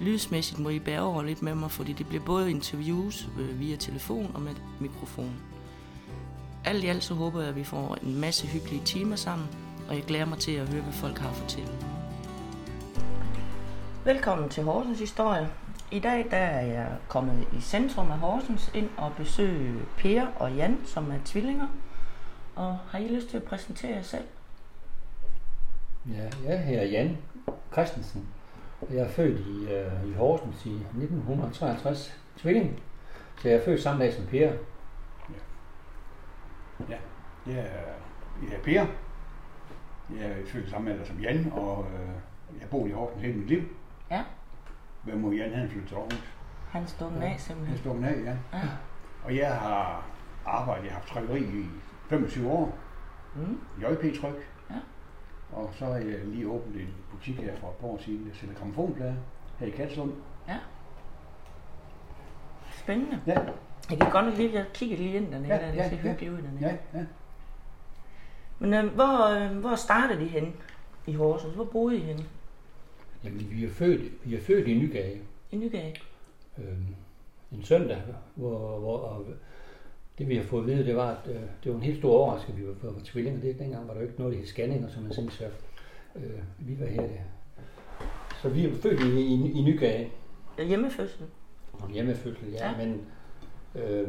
Lydsmæssigt må I bære over lidt med mig, fordi det bliver både interviews øh, via telefon og med mikrofon. Alt i alt så håber jeg, at vi får en masse hyggelige timer sammen, og jeg glæder mig til at høre, hvad folk har at fortælle. Velkommen til Horsens Historie. I dag der er jeg kommet i centrum af Horsens ind og besøge Per og Jan, som er tvillinger. Og har I lyst til at præsentere jer selv? Ja, jeg hedder Jan Christensen. Jeg er født i, uh, i Horsens i 1963, tvilling. Så jeg er født samme dag som Per. Ja, jeg er, jeg er Per. Jeg er født samme alder som Jan, og øh, jeg boet i Horsens hele mit liv. Ja. Hvem må Jan han flytte til Aarhus? Han står den af Han simpelthen. står den af, ja. Ja. Og jeg har arbejdet, jeg har haft trykkeri i 25 år. Mm. JP Tryk. Ja. Og så har jeg lige åbnet en butik her for et par år siden, der sælger gramofonplader her i Katslund. Spændende. Ja, Jeg kan godt nok lige, jeg kigger lige ind dernede, Ja, ja, der, det ja, ser ja. hyggeligt ud dernede. ja, ja. Men øh, hvor, øh, hvor startede I henne i Horsens? Hvor boede I henne? Jamen, vi er født, vi er født i Nygade. I Nygade? Øhm, en søndag, hvor, hvor og det vi har fået at vide, det var, at øh, det var en helt stor overraskelse, at vi var, var tvillinger. Det, dengang var der jo ikke noget, der hed scanninger, som man synes, så øh, vi var her. Der. Så vi er født i, i, i Nygade. Hjemmefødsel? Hjemmefødsel, ja, Ja. men øh,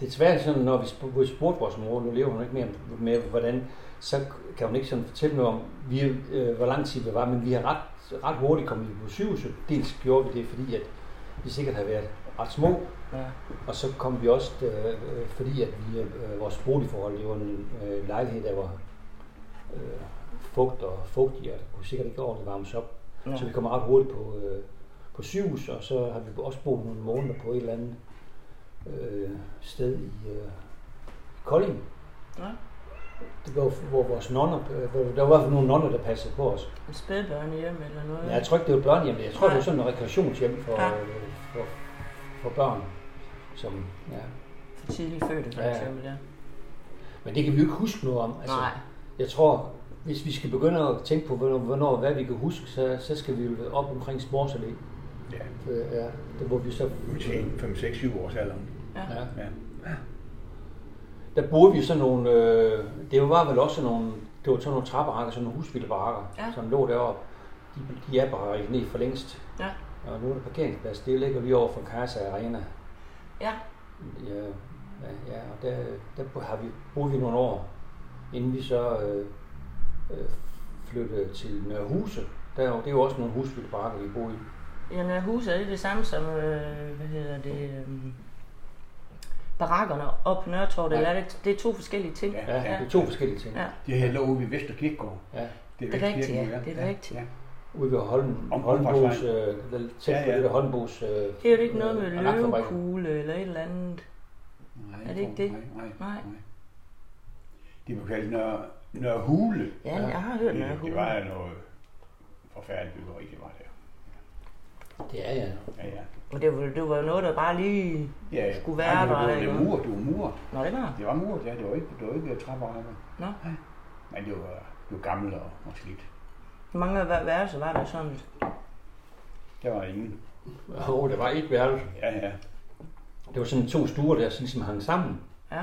det er svært sådan, når vi sp- vi spurgte vores mor, nu lever hun ikke mere med, hvordan, så kan hun ikke sådan fortælle noget om, vi, øh, hvor lang tid vi var, men vi har ret, ret hurtigt kommet på sygehuset. Dels gjorde vi det, fordi at vi sikkert har været ret små, Ja. og så kom vi også, øh, øh, fordi at vi, øh, vores boligforhold, det var en øh, lejlighed, der var øh, fugt og fugtig, og der kunne sikkert ikke ordentligt varmes op. Ja. Så vi kommer ret hurtigt på, øh, på sygehus, og så har vi også boet nogle måneder på et eller andet øh, sted i øh, Kolding. Ja. Det var, hvor vores nonner, øh, der var i hvert fald nogle nonner, der passede på os. En spædbørnehjem eller noget? Ja, jeg tror ikke, det var et børnehjem, jeg tror, det Nej. var sådan en rekreationshjem for, Ja. ja. for, for børn. Som, ja. For tidligt fødte, for Ja, eksempel, ja. Men det kan vi jo ikke huske noget om. Altså, Nej. Jeg tror, hvis vi skal begynde at tænke på, hvornår, hvornår hvad vi kan huske, så, så skal vi jo op omkring Smors Allé. Ja, Øh, Ja, der hvor vi så... vi er 5, 6, 7 års alderen. Ja. Ja. Ja. Der boede vi sådan nogle, øh, det var vel også nogle, det var sådan nogle trapperækker, sådan nogle husbilbarakker, Ja. som lå deroppe. De, de er bare revet ned for længst. Ja. Og nu er der parkeringsplads, det ligger lige over for Casa Arena. Ja. Ja, ja, ja og der, der har vi, boede vi nogle år, inden vi så øh, øh, flyttede til Nørrehuse. Der, er jo- det er jo også nogle husbilbarakker, vi boede i. Ja, når huset er det det samme som, øh, hvad hedder det, øh, barakkerne op på Nørretorvet, eller er det, det er to forskellige ting? Ja. Ja, det er to forskellige ting. Ja. Det her lå ude ved Vester Kirkegård. Ja. Det er rigtigt, ja. Det er rigtigt. Ja. Ude ved Holm, Om- Holmbos, øh, tæt Ja, på ja. det der Holmbos... Øh, Det er jo ikke noget med øh, løvekugle eller et eller andet. Nej, Er det ikke det? Nej, nej, Nej. nej. Det var kaldt Nørhule. Ja, Ja. jeg har hørt Det, noget det var jo noget forfærdeligt byggeri, det var der. Det er ja. Ja, ja. Og det var, det var jo noget, der bare lige ja ja. Skulle være Nej, det var, der, det var, det var mur, det var mur. Nå, det var. Det var mur, ja. Det var ikke, det var ikke trapperækker. Nå. Men det var, det var gammelt og, og slidt. Hvor mange vær- værelser var der sådan? Der var ingen. Og der var et værelse. Ja, ja. Det var sådan to stuer, der sådan ligesom hang sammen. Ja.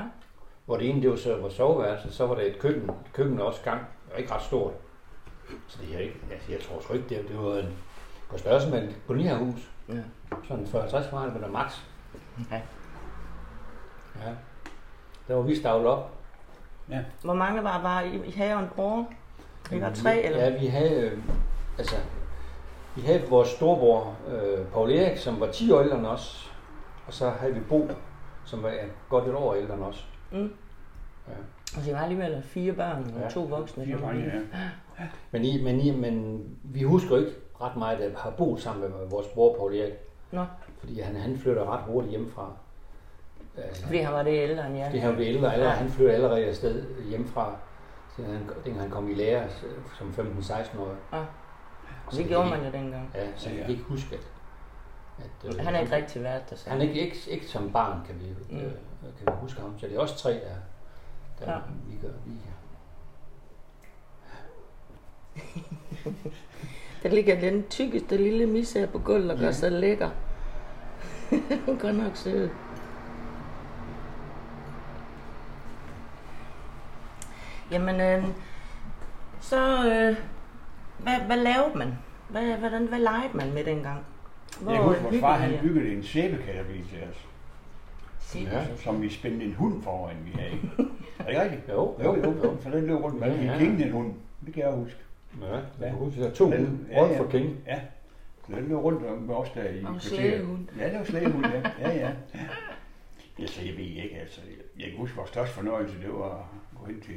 Hvor det ene, det var så var soveværelse, så var der et køkken. Køkkenet er også gang. Det var ikke ret stort. Så det er ikke, altså jeg tror sgu ikke, det, det var en, på størrelse med et kolonierhus. Ja. Sådan 40-60 kvadratmeter max. Ja. Ja. Der var vi stavlet op. Hvor mange var, var I, I havde jo I var tre, eller? Ja, vi havde, øh, altså, vi havde vores storebror, øh, Paul Erik, som var 10 år ældre end os. Og så havde vi Bo, som var ja, godt et år ældre end os. Mm. Ja. Altså, I var alligevel fire børn og Ja. to voksne. Fire drenge, noget. ja. Men, I, men, I, men vi husker ikke ret meget, at har boet sammen med vores bror Paul Erik. Nå. Fordi han, han flytter ret hurtigt hjemmefra. Altså, Fordi han var det ældre end jer. det han blev ældre, allerede, Ja. han flyttede allerede afsted hjemmefra, siden han, dengang han kom i lære som 15-16-årig. Ja. Så Det vi gjorde man jo dengang. Ja, så Ja, jeg ja. kan ikke huske, at... at øh, Han er ikke rigtig vært der så. Han er ikke, ikke, ikke som barn, kan vi, Mm. øh, kan vi huske ham. Så det er også tre, der, der Ja. ja. vi gør. Vi, Der ligger den tykkeste lille mis her på gulvet og gør Ja. sig lækker. Godt nok sød. Jamen, øh, så øh, hvad, hvad lavede man? Hvad, hvordan, hvad legede man med dengang? Jeg kan huske, vores hyggede far han byggede en sæbekatterbil til os, Ja. som vi spændte en hund foran, vi havde. Er det ikke rigtigt? jo, Jo, jo, jo. Så den løb rundt med Ja, en ja. king en hund. Det kan jeg huske. Ja, jeg kan huske, der er to Den- hunde. ja. og King. Ja. Så den løb rundt med os der i Og slægehund. Ja, det var slægehund, ja. Ja, ja. Ja, så jeg ved ikke, altså. Jeg kan huske, vores største fornøjelse, det var at gå hen til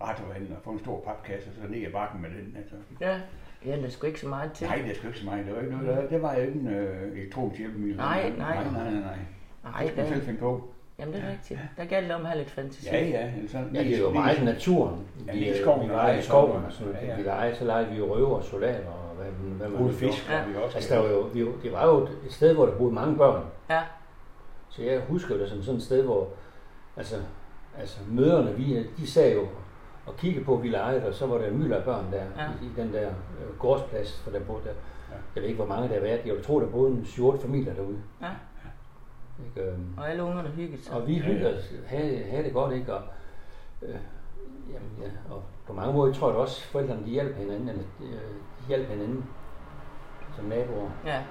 radiohandlen og få en stor papkasse, og så ned ad bakken med den. Altså. Ja. Ja, der skulle ikke så meget til. Nej, det er sgu ikke så meget. Det var ikke noget, der, det var jo ikke en øh, elektronisk hjælpemiddel. Nej, nej. Nej, nej, nej. nej. Nej, Det skulle man der, selv finde på. jamen det er rigtigt. Der galt det om at have lidt fantasi. Ja, ja. Altså, Ja, det er jo meget i naturen. Ja, det er skoven, vi der leger er i skoven og sådan. Ja, ja. Vi leger, så leger vi jo røver og solaner og hvad, hvad man Ude fisk var vi også. Altså, der var jo, vi, det var jo et sted, hvor der boede mange børn. Ja. Så jeg husker det som sådan et sted, hvor altså, altså møderne, vi, de sad jo og kiggede på, at vi legede, og så var der en mylder af børn der Ja. i, i, den der øh, gårdsplads, for der boede der. Ja. Jeg ved ikke, hvor mange der har været. Jeg vil tro, der boede en 7 familier derude. Ja. Ikke? Øhm, Og alle ungerne hyggede sig. og vi hyggede os, havde, havde det godt, ikke? Og, øh, jamen, ja, og på mange måder tror jeg også, at forældrene de hjalp hinanden, eller de, øh, de hjalp hinanden som naboer. Ja.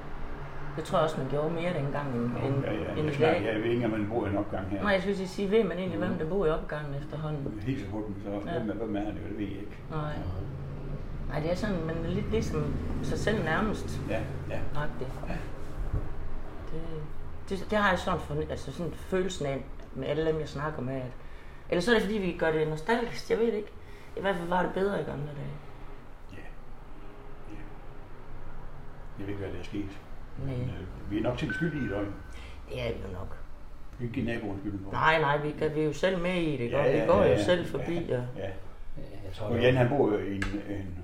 Det tror jeg også, man gjorde mere dengang end, end, Ja, ja. end Jeg, i dag. jeg ved ikke, om man bor i en opgang her. Nej, jeg skulle sige, ved man egentlig, hvem der bor i opgangen efterhånden? Hilser på dem, så Ja. hvem hvem er det, det ved jeg ikke. Nej. Nej, det er sådan, man er lidt ligesom sig selv nærmest. Ja, ja. Agtigt. Ja. Det, det, det, har jeg sådan, for, altså sådan følelsen af med alle dem, jeg snakker med. At, eller så er det, fordi vi gør det nostalgisk, jeg ved det ikke. I hvert fald var det bedre i gamle dage. Ja. ja. Jeg ved ikke, hvad der er sket. Men, øh, vi er nok til skyld i det, det er vi jo nok. Vi kan give naboen skylden for. Nej, nej, vi, kan, vi er jo selv med i det, Ja, ja, ja, Vi går ja, jo selv forbi. Ja. Og, Ja. Jeg tror, Og Jan, han bor jo i en, en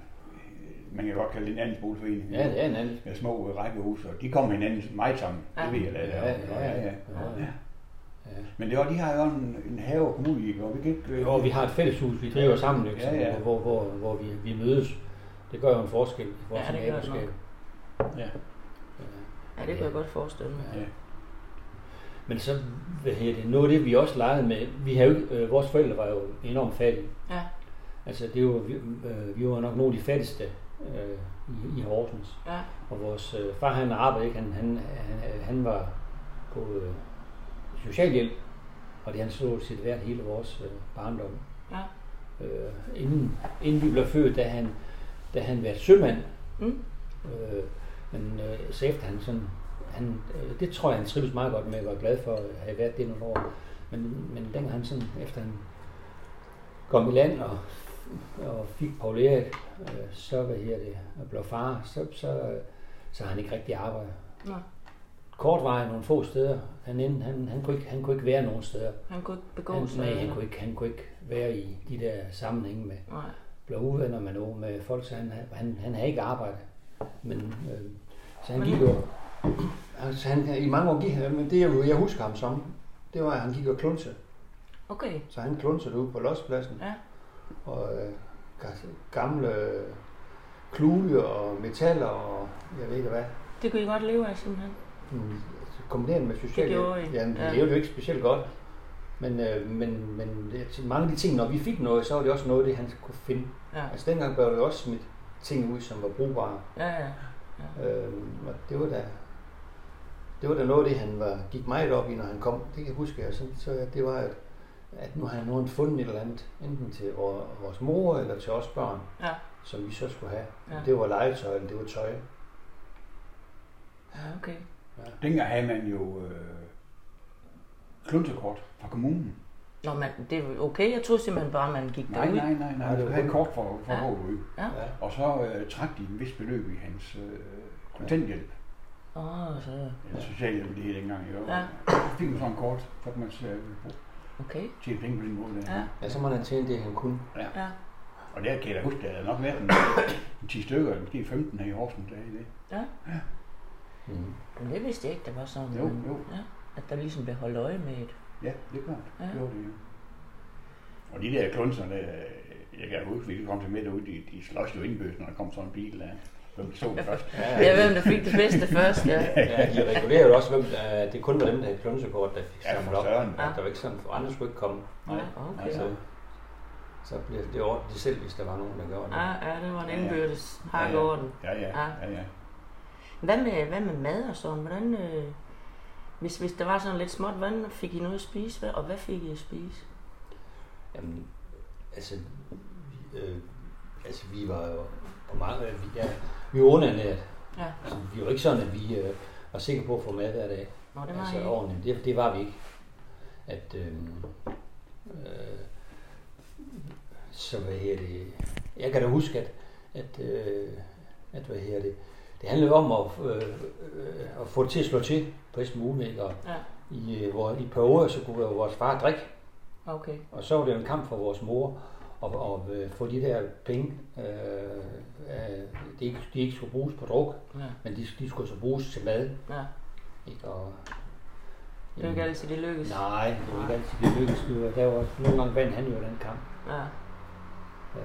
man kan godt kalde det en anden boligforening. Ja, det er en anden. Med små rækkehuse, og de kommer hinanden meget sammen. Ja. Det ved jeg da. Ja, ja, ja. ja. ja. ja. ja. Men det var, de har jo en, en have og kommune i, og vi kan ikke... øh, Jo, vi har et fælleshus, vi driver sammen, ikke? Ja, ja. Hvor, hvor, hvor vi, vi mødes. Det gør jo en forskel i vores Ja, det gør det naboskab. Ja. Ja, det kan jeg godt forestille mig. ja. Men så, hvad hedder det, noget af det, vi også legede med, vi har jo øh, vores forældre var jo enormt fattige. Ja, Altså, det jo, vi, øh, vi var nok nogle af de fattigste øh, i, i Horsens. ja, Og vores øh, far, han arbejdede ikke, han, han, han, han var på øh, socialhjælp, og det han så sit værd hele vores øh, barndom. ja. Øh, inden, inden vi blev født, da han, da han været sømand, Mm. øh, men øh, efter han sådan, han, øh, det tror jeg, han trives meget godt med, og var glad for at have været det nogle år. Men, men dengang han sådan, efter han kom i land og, og fik Paul Erik, øh, så hvad her det, og blev far, så, så, så har han ikke rigtig arbejdet. Nå, Kort var nogle få steder. Han, endte, han, han, kunne ikke, han kunne ikke være nogen steder. han kunne ikke begå Han, sig. nej, han kunne, ikke, han kunne ikke være i de der sammenhænge med, Nej. blev uvenner med nogen, med folk, så han, han, han havde ikke arbejdet. Men, øh, så han gik jo, altså han, i mange år gik han, men det jeg, jeg husker ham som, det var, at han gik og klunse. Okay, Så han klunsede ude på lodspladsen. Ja. Og øh, ga- gamle kluge og metaller og jeg ved ikke hvad. det kunne I godt leve af simpelthen. Mm, kombineret med socialt. gjorde I. Ja, vi Ja. levede jo ikke specielt godt. Men, øh, men, men det, mange af de ting, når vi fik noget, så var det også noget, det han kunne finde. Ja, Altså dengang blev det også smidt ting ud, som var brugbare. ja, ja. Øhm, og det var da, det var da noget af det, han var, gik meget op i, når han kom. Det kan jeg huske, jeg. Så, så det var, at, at nu har han fundet et eller andet, enten til vor- vores mor eller til os børn, Ja. som vi så skulle have. Ja. Det var legetøj, eller det var tøj. Ja, okay. Dengang havde man jo øh, klunsekort fra kommunen. Nå, men det er jo okay. Jeg troede simpelthen bare, man gik Nej, derud. nej, nej, Nej, nej. det Du havde kort for, for Ja. ja. ud. Ja. Ja. Og så øh, trak de en vis beløb i hans øh, kontanthjælp. Åh, så... Eller socialhjælp, det hed dengang. Jo. Ja. fik man sådan en kort, så kunne man øh, Okay. tjene penge på den måde. Der. Ja. Ja, så må han tjene det, han kunne. Ja. Og der kan jeg da huske, der er nok været en, en 10 stykker, måske 15 her i Horsens der i det. Mm. Men det vidste jeg ikke, der var sådan. Jo, men- jo. Ja. At der ligesom blev holdt øje med et. Ja, det er klart. Ja. Ja. Det var det jo. Og de der klunser, der, jeg kan huske, vi kom til med derude, de, de slås jo indbøs, når der kom sådan en bil, der, hvem så den først. Ja, hvem der fik det bedste først, ja. Ja, de regulerer jo også, hvem der, det kun var dem, der havde klunsekort, der fik Ja, samlet op. søren. Ja. Der var ikke sådan, for andre skulle ikke komme. Nej, okay. Altså, så bliver det ordnet de selv, hvis der var nogen, der gjorde det. Ja, ja, det var en Ja, ja. indbyrdes Ja, ja. hakkeorden. Ja, ja, Ja. ja, ja. Hvad med, hvad med mad og sådan? Hvordan, øh, hvis, hvis der var sådan lidt småt, hvordan fik I noget at spise? Hvad, og hvad fik I at spise? Jamen, altså, vi, øh, altså, vi var jo på mange, vi, ja, vi var underernæret. Ja. Altså, vi var ikke sådan, at vi øh, var sikre på at få mad hver dag. Nå, det var altså, I. ordentligt. Det, det var vi ikke. At, øh, øh, så hvad her det, jeg kan da huske, at, at, øh, at hvad her det, det handlede om at, øh, øh, at få det til at slå til på bedst muligt, ikke? og Ja, i, øh, hvor, i perioder, så kunne vores far drikke, okay. og så var det jo en kamp for vores mor at, at, at få de der penge, øh, øh, de, ikke, de ikke skulle bruges på druk, Ja, men de, de skulle så bruges til mad. ja. Ikke? Og, Det jo ikke altid, det lykkes. Nej, det var ikke altid det lykkedes. Var, der var nogle gange vandt han jo den kamp. Ja.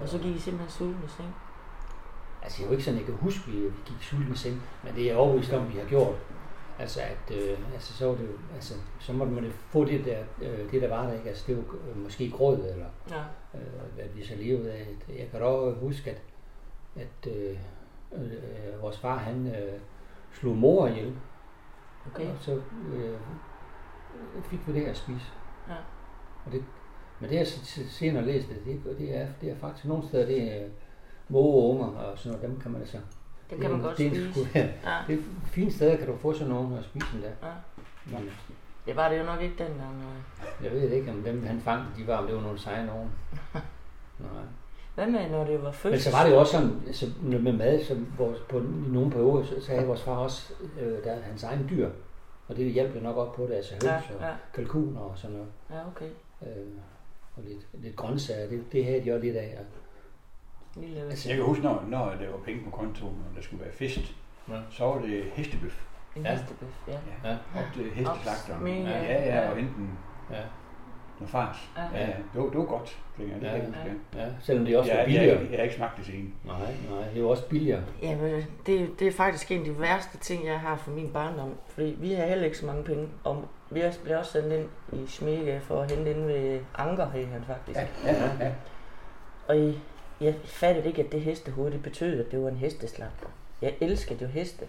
Og så gik I simpelthen sultne i seng. Altså, det er jo ikke sådan, jeg kan huske, at vi, gik sulten i seng, men det er jeg overbevist om, vi har gjort. Altså, at, øh, altså, så, var det, altså, så måtte man få det der, øh, det der var der, ikke? Altså, det var øh, måske grød, eller Ja, øh, hvad vi så levede af. Jeg kan dog huske, at, at øh, øh, vores far, han øh, slog mor ihjel, okay. og så øh, fik vi det her at spise. Ja. Og det, men det, jeg senere læste, det, det, er, det er faktisk nogle steder, det er måge og og sådan noget, dem kan man altså... Det kan man godt det spise. sgu- ja, Ja, det er fine steder, kan du få sådan nogle og spise dem der. ja. Men Det var det jo nok ikke dengang. nej. jeg ved ikke, om dem han fangede, de var, om det var nogle seje nogen. Nej. Hvad med, når det var fødsel? Men så var det jo også sådan, altså, med mad, så vores, på, i nogle perioder, så, så havde vores far også øh, der, hans egen dyr. Og det hjalp jo nok op på det, altså høns Ja, og ja, kalkuner og sådan noget. ja, okay. Øh, og lidt, lidt grøntsager, det, det havde de også lidt af. Og, Lille Altså, Jeg kan huske, når, når der var penge på kontoen, og der skulle være fest, Ja. så var det hestebøf. en ja. hestebøf, ja. Ja. Ja. Op til hesteslagteren. mega. Ja, ja, ja, og enten ja, noget fars. Ja. Ja, ja. Det, var, det var godt, tænker jeg. Det Ja, jeg huske, ja. ja, selvom det også var Jeg, billigere. jeg, jeg, har ikke smagt det siden. Nej, nej, det var også billigere. Jamen, det, det er faktisk en af de værste ting, jeg har fra min barndom. Fordi vi har heller ikke så mange penge. Og vi blev også sendt ind i Smega for at hente ind ved Anker, hed han faktisk. Ja, ja, ja. Og I, jeg fattede ikke, at det hestehoved, det betød, at det var en hesteslagter. Jeg elskede jo heste.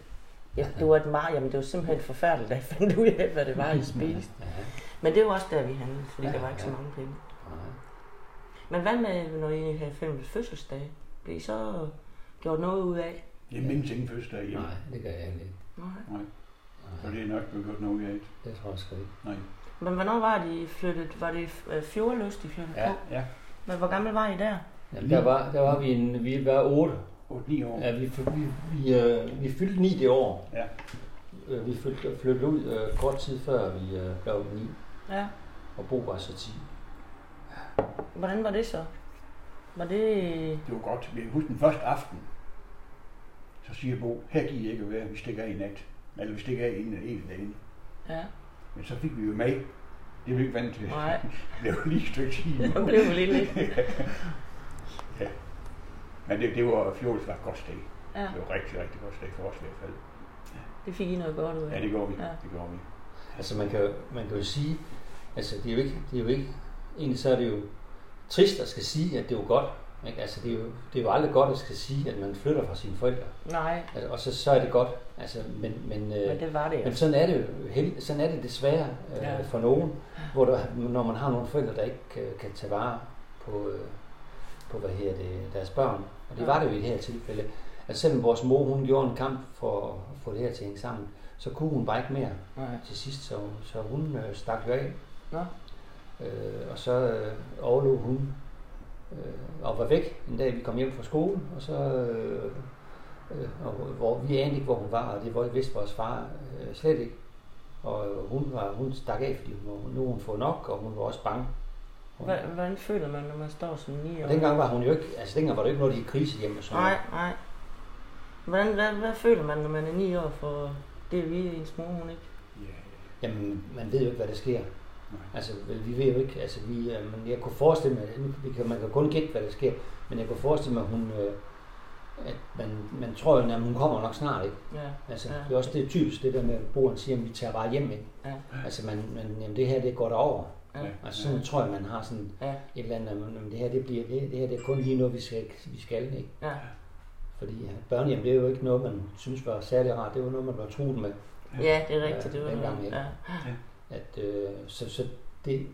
Jeg, det var et meget, jamen det var simpelthen forfærdeligt, da jeg fandt ud af, hvad det var, I spiste. Men det var også der, vi handlede, fordi Ja, der var ikke så mange penge. Men hvad med, når I havde fælles fødselsdag? Blev I så gjort noget ud af? Jeg mindes ingen fødselsdag hjemme. nej, det gør jeg ikke. Nej. Nej. Så det er nok blevet gjort noget ud af. det tror jeg sgu ikke. Nej. Men hvornår var det, I flyttet? Var det øh, fjordlyst, I flyttede Ja, på? ja. Men hvor gammel var I der? Jamen, der, var, der var vi, en, vi var otte. 8-9 år. Ja, vi, vi, vi, øh, vi fyldte ni det år. Ja. Øh, vi flyttede, flyttede ud øh, kort tid før vi øh, blev ni, Ja. og Bo var så 10. Hvordan var det så? Var det... Det var godt. Jeg husker den første aften. Så siger Bo, her giver I ikke at være, vi stikker af i nat. Eller vi stikker af inden en dag. Ja, Men så fik vi jo med. Det vi ikke vant til. nej. Det var lige et stykke tid. Det blev lige lidt. Men det, det var fjolets var et godt sted. Ja, Det var rigtig, rigtig godt sted for os i hvert fald. det fik I noget godt ud af. Ja, det gjorde vi. Ja. Det gjorde vi. Altså man kan, jo- man kan jo sige, altså det er jo ikke, det er jo ikke, egentlig så er det jo trist at skal sige, at det er jo godt. Ikke? Altså det er, jo, det er jo aldrig godt at skal sige, at man flytter fra sine forældre. Nej, Altså, og så, så er det godt. Altså, men, men, øh, men det var det Men jo. sådan er det jo held- sådan er det desværre øh, Ja. ja. for nogen, hvor der, når man har nogle forældre, der ikke kan, kan tage vare på, øh, på hvad her det, deres børn. Og det Ja. var det jo i det her tilfælde. Altså selvom vores mor hun gjorde en kamp for at få det her til at hænge sammen, så kunne hun bare ikke mere Nej. til sidst, så, så hun øh, stak jo af. Nå. Øh, og så øh, overlod hun øh, og var væk en dag, vi kom hjem fra skole, og så øh, øh, og, hvor vi anede ikke, hvor hun var, og det var- vidste vores far øh, slet ikke. Og hun, var, hun stak af, fordi hun, nu hun fået nok, og hun var også bange. Hva- Hvordan føler man, når man står som 9 år? dengang var hun jo ikke, altså dengang var det jo ikke noget, de krise hjemme. og sådan Nej, nej. Hvordan, hvad, hvad føler man, når man er 9 år for det vi ens mor, hun ikke? Ja, Jamen, man ved jo ikke, hvad der sker. nej. Altså, vel, vi ved jo ikke, altså, vi, øh, men jeg kunne forestille mig, man kan kun gætte, hvad der sker, men jeg kunne forestille mig, at hun, øh, at man, man tror jo, at hun kommer nok snart, ikke? Ja, Altså, Ja. det er også det typisk, det der med, at Boren siger, at vi tager bare hjem, ikke? ja, Altså, man, man, jamen, det her, det går derover. ja. Altså, sådan tror jeg, man har sådan Ja, et eller andet, jamen, jamen, det her, det, bliver, det, det her, det er kun lige noget, vi skal, vi skal ikke? ja, Fordi ja, børnehjem, det er jo ikke noget, man synes var særlig rart. Det var noget, man var truet med. ja, det er rigtigt. Ja, Det var dengang, noget. Ja. At, øh, så, så det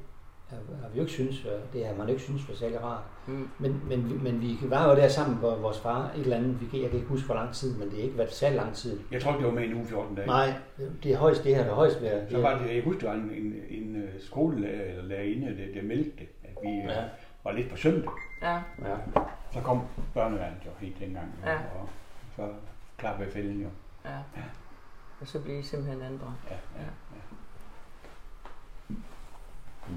har har vi jo ikke synes, det har man jo ikke synes var særlig rart. Mm. Men, men, vi- men vi var jo der sammen, hvor vores far et eller andet, vi jeg kan ikke huske, hvor lang tid, men det har ikke været særlig lang tid. Jeg tror, det var med en uge 14 dage. Nej, det er højst, det her det højst været. Så var det, jeg husker, der var en, en, en øh, skolelærer eller lærerinde, der, der meldte det, at vi ja. Ja. var lidt forsømte. Ja, Ja. Så kom børneværnet jo helt dengang, Ja. og så klappede fælden jo. ja. Og så bliver I simpelthen anbragt. Ja, ja, Ja. ja. Og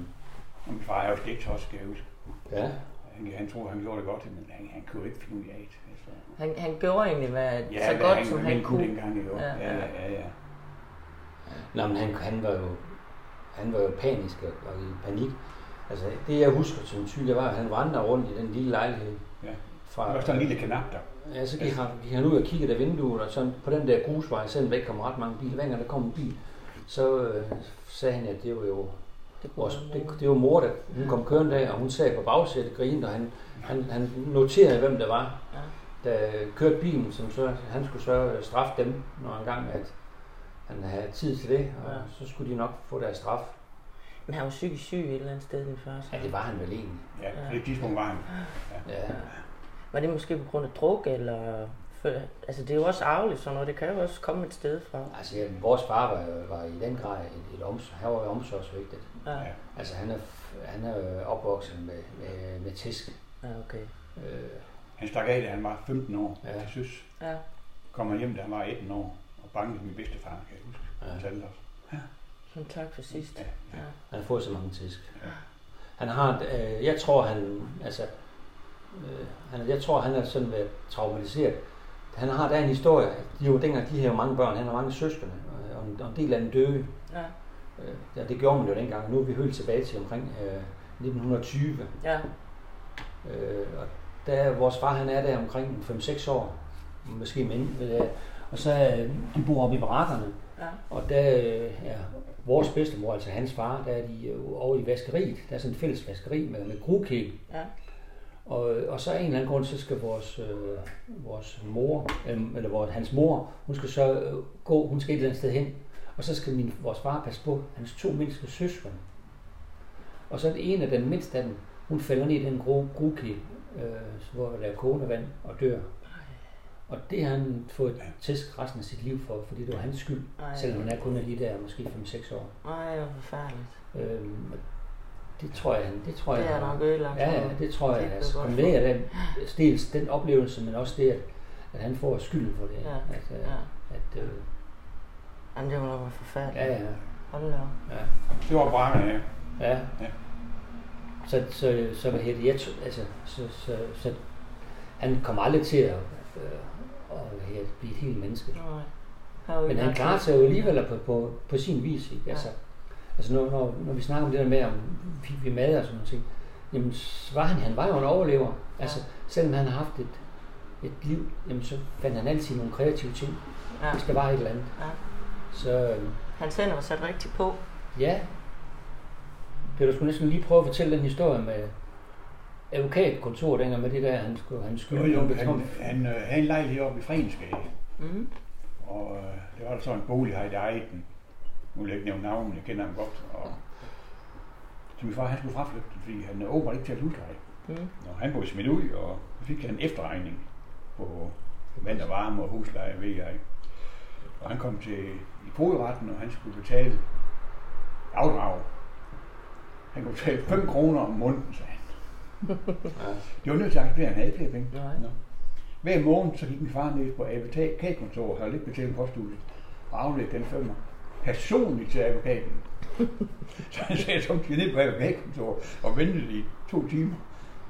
min far er jo slet også, skal jeg huske. ja. Han, han troede, han gjorde det godt, men han, han kunne jo ikke finde ud af det. Altså. Han, han gjorde egentlig hvad, Ja, så hvad godt, han, som han kunne. dengang, jo. Ja, Ja, ja. ja. Nå, men han, han var jo han var jo panisk og, og i panik. Altså, det jeg husker som syg, det var, at han vandrede rundt i den lille lejlighed. Ja. Fra, Der var sådan en lille kanap der. Ja, så gik han, gik han ud og kiggede af vinduet, og sådan på den der grusvej, selvom der ikke kom ret mange biler, hver gang der kom en bil, så øh, sagde han, at det var jo Det vores, det, det var mor, der hun kom kørende af, og hun sad på bagsædet grinede, og han, han, han noterede, hvem det var, Ja. der kørte bilen, som så, han skulle så straffe dem, når engang, at han havde tid til det, og Ja. så skulle de nok få deres straf. Men han var psykisk syg et eller andet sted, far. så- Ja, det var han vel egentlig. Ja, på det tidspunkt var han. Ja. Var det måske på grund af druk, eller... For, altså, det er jo også arveligt sådan noget. Det kan jo også komme et sted fra. Altså, ja, vores far var, var i den grad et, et omsorg, han var jo omsorgsvigtigt. Ja, Ja. Altså, han er, han er opvokset med, med, med tisk. ja okay. Øh, Han stak af, da han var 15 år Ja. til søs. Ja, Kom han hjem, da han var 18 år, og bankede min bedstefar, kan jeg huske. Ja. Han fortalte os. sådan tak for sidst. Ja, Ja. han har fået så mange tisk. Ja. Han har, øh, jeg tror, han, altså, øh, han, jeg tror, han er sådan været traumatiseret. Han har der en historie, de jo dengang, de her jo mange børn, han har mange søskende, øh, og en, og en del af dem døde. Ja, Øh, ja, det gjorde man jo dengang, og nu er vi helt tilbage til omkring øh, 1920. ja, Øh, og der, vores far han er der omkring 5-6 år, måske mind. Øh, og så øh, de bor oppe i barakkerne, ja, og der øh, er vores bedstemor, altså hans far, der er de øh, over i vaskeriet. Der er sådan et fælles vaskeri med, med grukæl. ja. Og, og så af en eller anden grund, så skal vores, øh, vores mor, øh, eller vores, hans mor, hun skal så øh, gå, hun skal et eller andet sted hen. Og så skal min, vores far passe på hans to mindste søskende. Og så er det en af den mindste af dem, hun falder ned i den grå gruki, øh, hvor der er kogende vand og dør. Og det har han fået tæsk resten af sit liv for, fordi det var hans skyld. Ej. Selvom han er kun er lige der, måske 5-6 år. Ej, hvor forfærdeligt. Øhm, det tror jeg, han- det tror jeg, Det er nok ødelagt. Ja, ja, det tror jeg, Det altså, godt kombineret af dels den oplevelse, men også det, at, at han får skylden for det. Ja, At, øh, ja. at, øh, Jamen, det må nok være forfærdeligt. ja, ja, Hold da ja, Det var brakkerne, ja. ja. Ja. Så, så, så, hvad hedder det, jeg, altså, så, så, så, han kommer aldrig til at, øh, at hedder blive et helt menneske. Nej. Men han klarer sig jo alligevel på, på, på sin vis. Ikke? Ja. Altså, altså når, når, når vi snakker om det der med, om vi, vi mad og sådan noget, jamen så var han, han var jo en overlever. Altså, selvom han har haft et, et liv, jamen så fandt han altid nogle kreative ting, Ja, hvis der var et eller andet. ja. Så øh, Hans hænder var sat rigtigt på. ja, det du skulle næsten lige prøve at fortælle den historie med advokatkontor dengang med det der, han skulle, han Jo, skulle jo, han, han øh, havde en lejlighed oppe i Fredensgade, Mm. og øh, det var der så en bolig, der ejede den. Nu vil jeg ikke nævne navnet, jeg kender ham godt. Og, så min far, han skulle fraflytte, fordi han åbenbart ikke til at husleje. Mm. Og han blev smidt ud, og så fik han en efterregning på vand og varme og husleje, ved jeg. Og han kom til i fogedretten, og han skulle betale afdrag. Han kunne betale 5 kroner om måneden, sagde han. Det var nødt til at at han havde flere penge. Nej. Nå. Hver morgen så gik min far ned på advokatkontoret, havde lidt betalt posthuset, og afledte den femmer. Personligt til advokaten. så han sagde, så gik ned på advokatkontoret og ventede i to timer.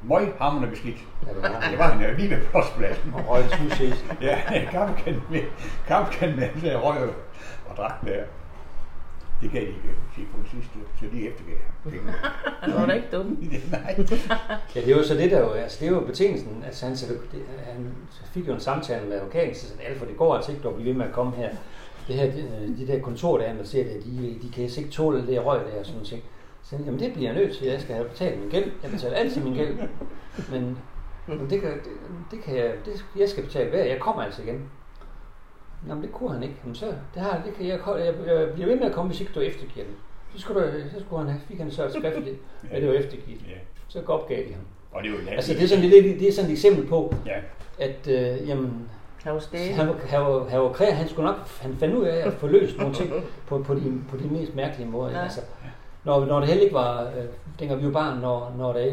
Møg hamrende beskidt. Ja, det var Det var han jo lige ved postpladsen. Og røg sushi. Ja, kampkan med, kampkan med der røg og, drak der. Det gav de ikke sige på det sidste, så de eftergav ham. Det var da ikke dumt. Nej. Ja, det er jo så det der jo, altså det jo betingelsen, altså han, det, han fik jo en samtale med advokaten, så sagde, Alfred, det går altså ikke, du bliver ved med at komme her. Det her, de, de der kontor, der man ser det, de, de kan ikke tåle det røg der og sådan noget. Så jamen det bliver jeg nødt til, jeg skal have betalt min gæld. Jeg betaler altid min gæld. Men, men det, kan, det, det kan jeg, det, jeg skal betale hver, jeg kommer altså igen. Jamen det kunne han ikke. Jamen, så, det har, det kan jeg, jeg, jeg bliver ved med at komme, hvis ikke du eftergiver det. Så skulle, du, så skulle han have, fik han så et skriftligt, at det var eftergivet. Så opgav de ham. Og det er jo Altså det er sådan, det, det er sådan et eksempel på, Ja, at øh, jamen, Han var stædig. han, han, han var han skulle nok, han fandt ud af at få løst nogle ting på, på, de, på de mest mærkelige måder. Ja. Altså, når, når det heller ikke var, øh, dengang vi var barn, når, når der,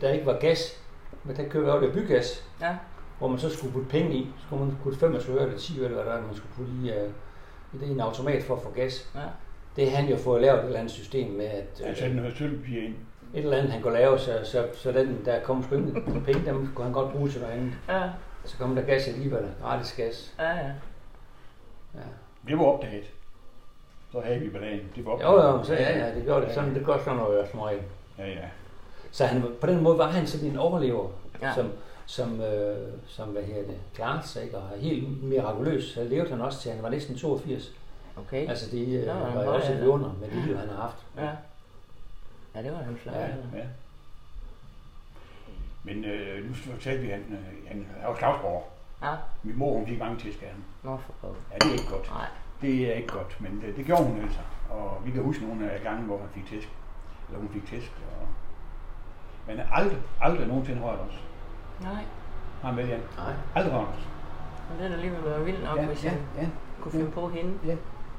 der ikke var gas, men der købte jeg jo det bygas, Ja. hvor man så skulle putte penge i, så skulle man putte 25 øre eller 10 øre, eller hvad der er, man skulle putte i, øh, i en automat for at få gas. Ja. Det har han jo fået lavet et eller andet system med, at han øh, satte noget sølvpapir ind. et eller andet han kunne lave, så, så, så den, der kom nogle penge, dem kunne han godt bruge til noget andet. Ja. Så kom der gas alligevel, gratis gas. Ja, ja. Ja. Det var opdaget. Så havde vi balladen. Det var Jo, opdaget. jo, så ja, ja, det gjorde det. Sådan, det gør sådan noget som regel. Ja, ja. Så han, på den måde var han sådan en overlever, Ja. ja. som, som, øh, som hvad her det, klarede sig, ikke? og helt mirakuløs. Så levede han også til, han var næsten 82. Okay. Altså det øh, Nå, han var jo var også det, et ja. under med det liv, han har haft. Ja. Ja, det var han flot. Ja, ja. Ja. Men øh, nu fortalte vi, at han, øh, han er jo slagsborger. Ja. Min mor, hun fik mange tæsk af ham. Nå, for pokker. Ja, det er ikke godt. Nej. Det er ikke godt, men det, det gjorde hun altså. Og vi kan huske nogle af gange, hvor han fik tæsk. Eller hun fik tæsk. Og... Men aldrig, aldrig nogensinde rørt os. Nej. Har han vel, Jan? Nej. Aldrig rørt os. Men det er da alligevel være vildt nok, Ja, hvis ja, han ja. kunne finde på hende. Ja.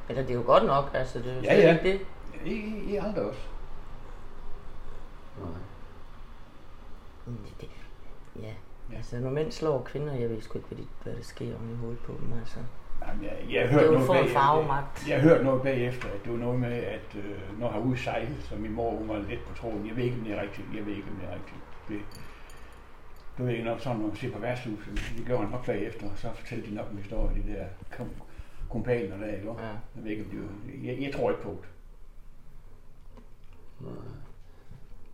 Eller det er jo godt nok, altså det er jo Ja, ja. ikke det. I, I, I aldrig os. Nej. Men det. Ja. Ja. Altså, når mænd slår kvinder, jeg ved sgu ikke, hvad, de, hvad der sker om i hovedet på dem, altså. Jamen, jeg, jeg har Det er jo noget farvemagt. Jeg har hørt noget bagefter, at det var noget med, at øh, når han sejle, så min mor hun var lidt på tråden. Jeg ved ikke, om det er rigtigt. Jeg ved ikke, om det er rigtigt. Det, du ved nok sådan, når man ser på værtshuset, det gjorde han nok bagefter, og så fortalte de nok en historie, de der kom, kompaner der, ikke? Ja. Jeg ved ikke, om det var, jeg, jeg tror ikke på det. Nej.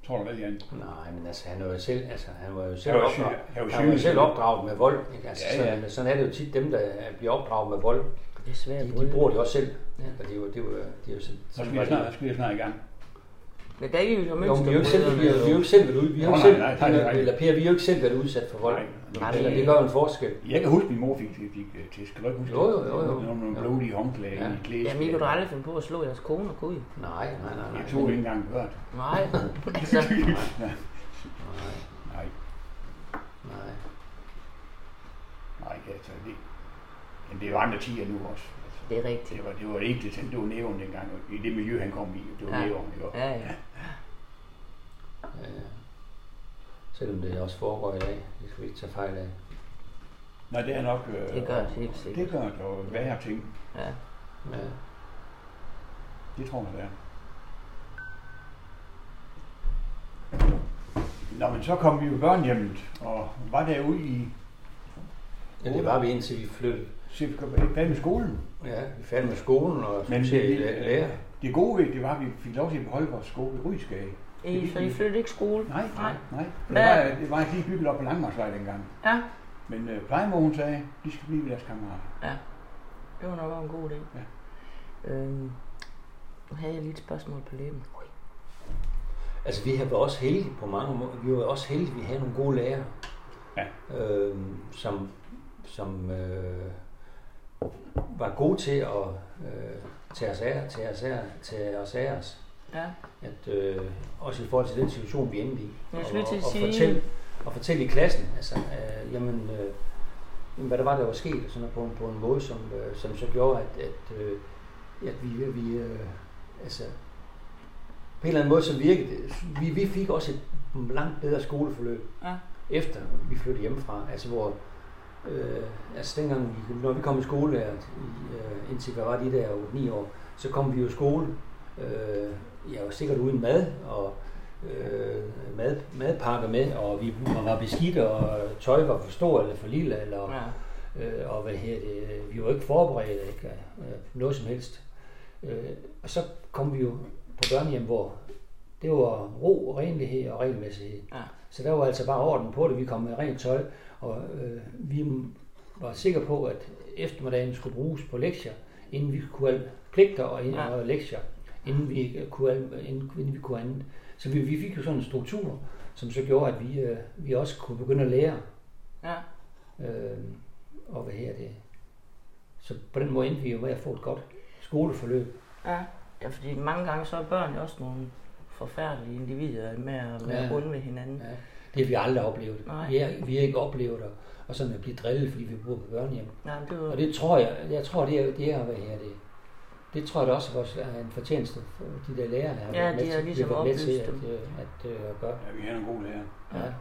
Tror du vel, Jan? Nej, men altså, han var jo selv, altså, han var jo selv, Han var opdraget, han var han selv opdraget med vold. Ikke? Altså, Ja, ja. Sådan, sådan er det jo tit, dem, der bliver opdraget med vold, Det er svært de, de bruger det også selv. Ja. Og det er jo, det er jo, det er jo sådan, Så skal jeg snart, skal jeg snart i gang. Men der er jo så Jo, men vi er jo ikke selv, vi er, vi er jo ikke selv været ude, vi har jo selv, nej, nej, nej. eller Per, vi er jo ikke selv været udsat for vold. Nej. Nej, Eller det- det gør en forskel. Jeg kan huske, min mor fik, fik, fik øh, tæsk. Kan du ikke huske Jo, det? jo, jo, jo. Nogle, nogle Jo. blodige håndklæder Ja. i klæde. Jamen, I kunne da aldrig finde på at slå jeres kone og gud. Nej, nej, nej. nej. Jeg tog ikke engang hørt. Nej, altså, Nej, Nej, nej. nej, altså det. Men det er jo andre tider nu også. Det er rigtigt. det var, det var ikke det, det var nævn dengang, i det miljø, han kom i. Det var Ja. ja. nævn, ikke? Ja, ja. Ja. Selvom det også foregår i dag, det skal vi ikke tage fejl af. Nej, det er nok... Øh, Det gør det helt sikkert. Det gør det, og værre ting. Ja. Ja. Det tror jeg, det er. Nå, men så kom vi jo børnehjemmet, og var derude i... ja, det var vi indtil vi flyttede. Se, vi kom færdig med skolen. Ja, vi fandt med skolen og Men skulle til det, at lære. det gode ved det var, at vi fik lov til at beholde vores skole i Rydskage. I, så I flyttede ikke skole? Nej, nej, nej. Det Hvad- var, det var ikke lige bygget op på Langmarsvej dengang. Ja. Men øh, plejemor, hun sagde, de skal blive ved deres kammerater. Ja. Det var nok også en god idé. Ja. Øhm, nu havde jeg lige et spørgsmål på læben. Altså, vi har været også heldige på mange måder. Vi var også heldige, at vi havde nogle gode lærere. Ja. Øh, som som øh, var gode til at øh, tage os af, tage os af, tage os af os. Ja. At, øh, også i forhold til den situation, vi endte i. Jeg skulle til at og, sige- og, fortælle, og fortælle i klassen, altså, øh, jamen, øh, jamen, hvad der var, der var sket, sådan noget, på, en, på en måde, som, øh, som så gjorde, at, at, øh, at vi, vi øh, altså, på en eller anden måde, som virkede, vi, vi fik også et langt bedre skoleforløb, Ja. efter vi flyttede hjemmefra, altså hvor, øh, altså dengang, vi, når vi kom i skole, i, øh, indtil hvad var de der 9 år, så kom vi jo i skole. Øh, jeg var sikkert uden mad, og øh, mad, madpakker med, og vi var beskidt, og tøj var for stort eller for lille, eller, ja. øh, og hvad her det, vi var ikke forberedt, ikke, øh, noget som helst. Øh, og så kom vi jo på børnehjem, hvor det var ro, renlighed og regelmæssighed. Ja. Så der var altså bare orden på det. Vi kom med rent tøj, og øh, vi var sikre på, at eftermiddagen skulle bruges på lektier, inden vi kunne have pligter og, ja. og lektier, inden vi kunne, inden, vi kunne andet. Så vi, vi fik jo sådan en struktur, som så gjorde, at vi, øh, vi også kunne begynde at lære. Ja. Øh, og hvad her det? Så på den måde endte vi jo med at få et godt skoleforløb. Ja, ja fordi mange gange så er børn jo også nogle forfærdelige individer med at være ja. ved hinanden. Ja. Det har vi aldrig oplevet. Nej. Vi, har, vi har ikke oplevet at, og sådan at blive drillet, fordi vi bor på børnehjem. Nej, det var... Og det tror jeg, jeg tror, det er, det er, hvad her det det tror jeg da også er en fortjeneste for de der lærere, der har ja, med, de har ligesom med, med til at, at, at, at gøre. Ja, vi har en god lærer. Ja.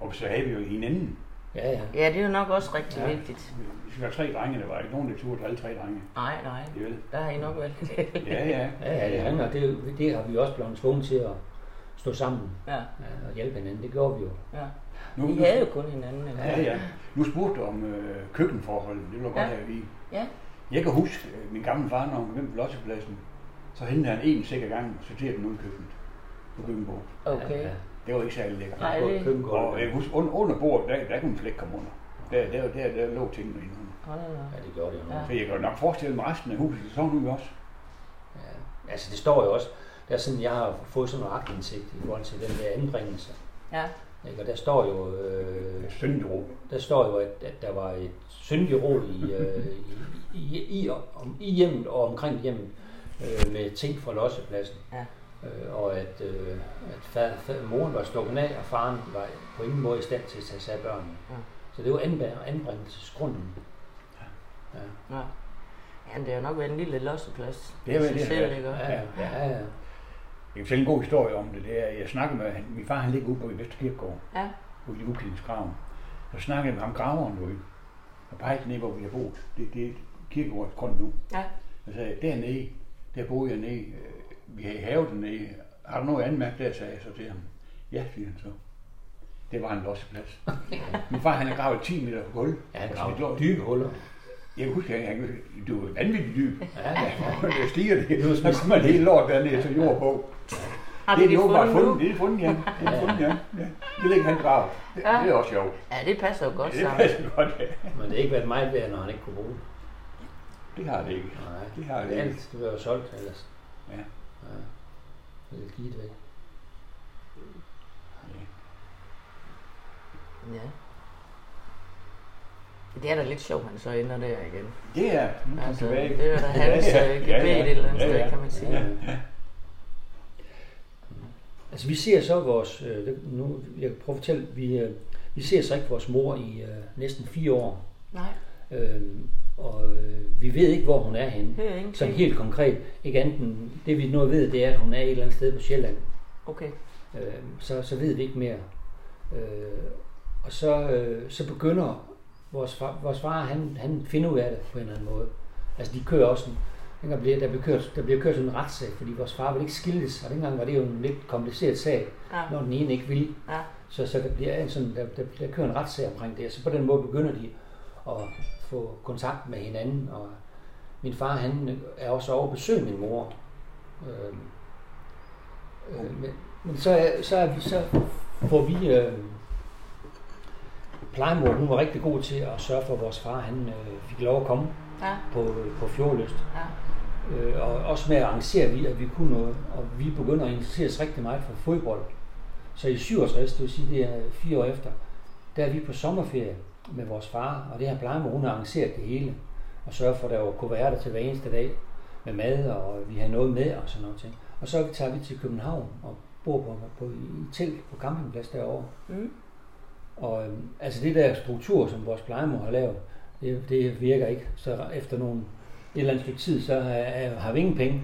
Og så havde vi jo hinanden. Ja, ja. Ja, det er jo nok også rigtig ja. vigtigt. Vi var tre drenge, der var ikke nogen, der turde alle tre drenge. Nej, nej. Det Der har I nok valgt det. ja, ja. Ja, ja, det, det, det har vi også blevet tvunget til at stå sammen ja. og hjælpe hinanden. Det gjorde vi jo. Ja. Nu, vi havde jo kun hinanden. Eller? Ja, ja. Nu spurgte du om øh, køkkenforholdet. Det vil jeg ja. godt have i. Ja. Jeg kan huske, at min gamle far, når han kom på lossepladsen, så hentede han en sikker gang og sorterede den ud i køkkenet på køkkenbordet. Okay. Ja, det var ikke særlig lækkert. Nej, det... Og jeg husker, under, under bordet, der, der kunne en flæk komme under. Der, der, der, der lå tingene inde under. Ja, det gjorde det jo. Ja. Så jeg kan nok forestille mig resten af huset, så nu også. Ja, altså det står jo også, der er sådan, jeg har fået sådan noget agtindsigt i forhold til den der anbringelse. Ja. Ikke? Og der står jo... Øh, syndigro. Der står jo, at, at der var et syndigro i, øh, i, i, i, om, i hjemmet og omkring hjemmet øh, med ting fra lossepladsen. Ja. Øh, og at, øh, at fad, fad, moren var stukket af, og faren var på ingen måde i stand til at tage sig af børnene. Ja. Så det var anbringelsesgrunden. Ja. ja. Ja, det har nok været en lille losseplads. Det er vel det, ja. Ja, ja, ja. Jeg kan fortælle en god historie om det. det er, jeg snakkede med, min far han ligger ude på i Vesterkirkegård, ja. ude i Ukildingsgraven. Så snakkede jeg med ham graveren ude, og pegede ned, hvor vi har boet. Det, det er kirkegårdets grund nu. Ja. Jeg sagde, dernede, der boede jeg nede, øh, vi har havet dernede. Har du noget anmærket der, sagde jeg så til ham. Ja, siger han så. Det var en losseplads. Min far han har gravet 10 meter hul. Ja, han gravet dybe huller. Jeg husker, at han, du er vanvittigt dyb. Ja, ja. det stiger det. Så kommer man helt lort dernede til jord på. Har det er de åbenbart fundet. Det er fundet, ja. Det er fundet, ja. ja. Det ligger han grav. Det, ja. det, er også sjovt. Ja, det passer jo godt ja, det sammen. passer godt, ja. Men det har ikke været meget værd, når han ikke kunne bruge det. Det har det ikke. Nej, det har det, det ikke. Det var jo solgt ellers. Ja. ja. Det er givet væk. Ja. ja. Det er da lidt sjovt, han så ender der igen. Det er, nu altså, tilbage. Det er da hans ja, ja, gebet ja, ja, et eller andet ja, ja, sted, kan man sige. Ja, ja. Altså vi ser så vores, øh, nu, jeg kan prøve at fortælle, vi, øh, vi ser så ikke vores mor i øh, næsten fire år. Nej. Øhm, og øh, vi ved ikke, hvor hun er henne. Så helt konkret, ikke andet det vi nu ved, det er, at hun er et eller andet sted på Sjælland. Okay. Øhm, så, så ved vi ikke mere. Øh, og så, øh, så begynder vores far, vores far han, han finder ud af det på en eller anden måde. Altså de kører også en, dengang bliver, der, bliver kørt, der bliver kørt sådan en retssag, fordi vores far vil ikke skildes, og dengang var det jo en lidt kompliceret sag, ja. når den ene ikke vil. Ja. Så, så der bliver en sådan, der, der, der kører en retssag omkring det, så på den måde begynder de at få kontakt med hinanden, og min far han er også over at besøge min mor. Øh, øh, men, men så, så, vi, så får vi øh, plejemor, hun var rigtig god til at sørge for, at vores far han øh, fik lov at komme ja. på, på fjordlyst. Ja. Øh, og også med at arrangere, vi, at vi kunne noget, og vi begynder at interessere os rigtig meget for fodbold. Så i 67, det vil sige, det er fire år efter, der er vi på sommerferie med vores far, og det her plejemor, hun har arrangeret det hele, og sørger for, at der kunne være der til hver eneste dag med mad, og vi har noget med og sådan noget ting. Og så tager vi til København og bor på, på, i telt på campingplads derovre. Mm. Og øhm, altså det der struktur, som vores plejemor har lavet, det, det virker ikke. Så efter nogle, et eller andet stykke tid, så har, har vi ingen penge.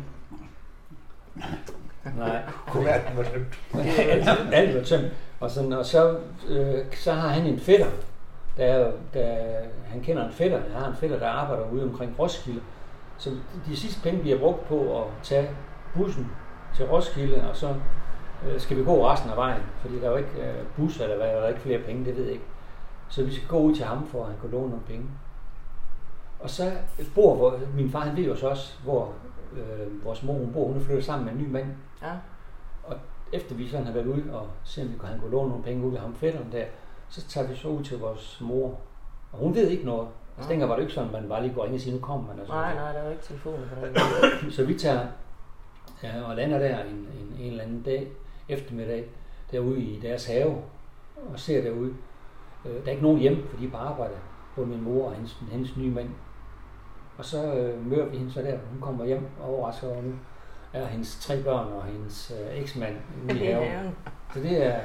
Nej. Kuverten var tømt. alt, var tømt. Og, sådan, og så, øh, så har han en fætter, der, der, han kender en fætter, han har en fætter, der arbejder ude omkring Roskilde, Så de sidste penge, vi har brugt på at tage bussen til Roskilde, og så øh, skal vi gå resten af vejen, fordi der er jo ikke øh, bus, eller hvad, der er ikke flere penge, det ved jeg ikke. Så vi skal gå ud til ham, for at han kan låne nogle penge. Og så bor hvor, min far, han ved jo så også, hvor øh, vores mor hun bor. Hun er flyttet sammen med en ny mand. Ja. Og efter vi sådan har været ude og se, om vi kunne, han kunne låne nogle penge ud af ham fætteren der, så tager vi så ud til vores mor. Og hun ved ikke noget. Altså, Ja. dengang var det ikke sådan, man bare lige går ind og siger, nu kommer man. Og sådan Nej, nej, der er jo ikke den. Så vi tager ja, og lander der en, en, en eller anden dag, eftermiddag, derude i deres have, og ser derude. Øh, der er ikke nogen hjemme, for de er på arbejde, både min mor og hendes, hendes nye mand. Og så øh, møder vi hende så der, hun kommer hjem og overrasker over nu, er hendes tre børn og hendes øh, eksmand ude i er haven. haven. Så det er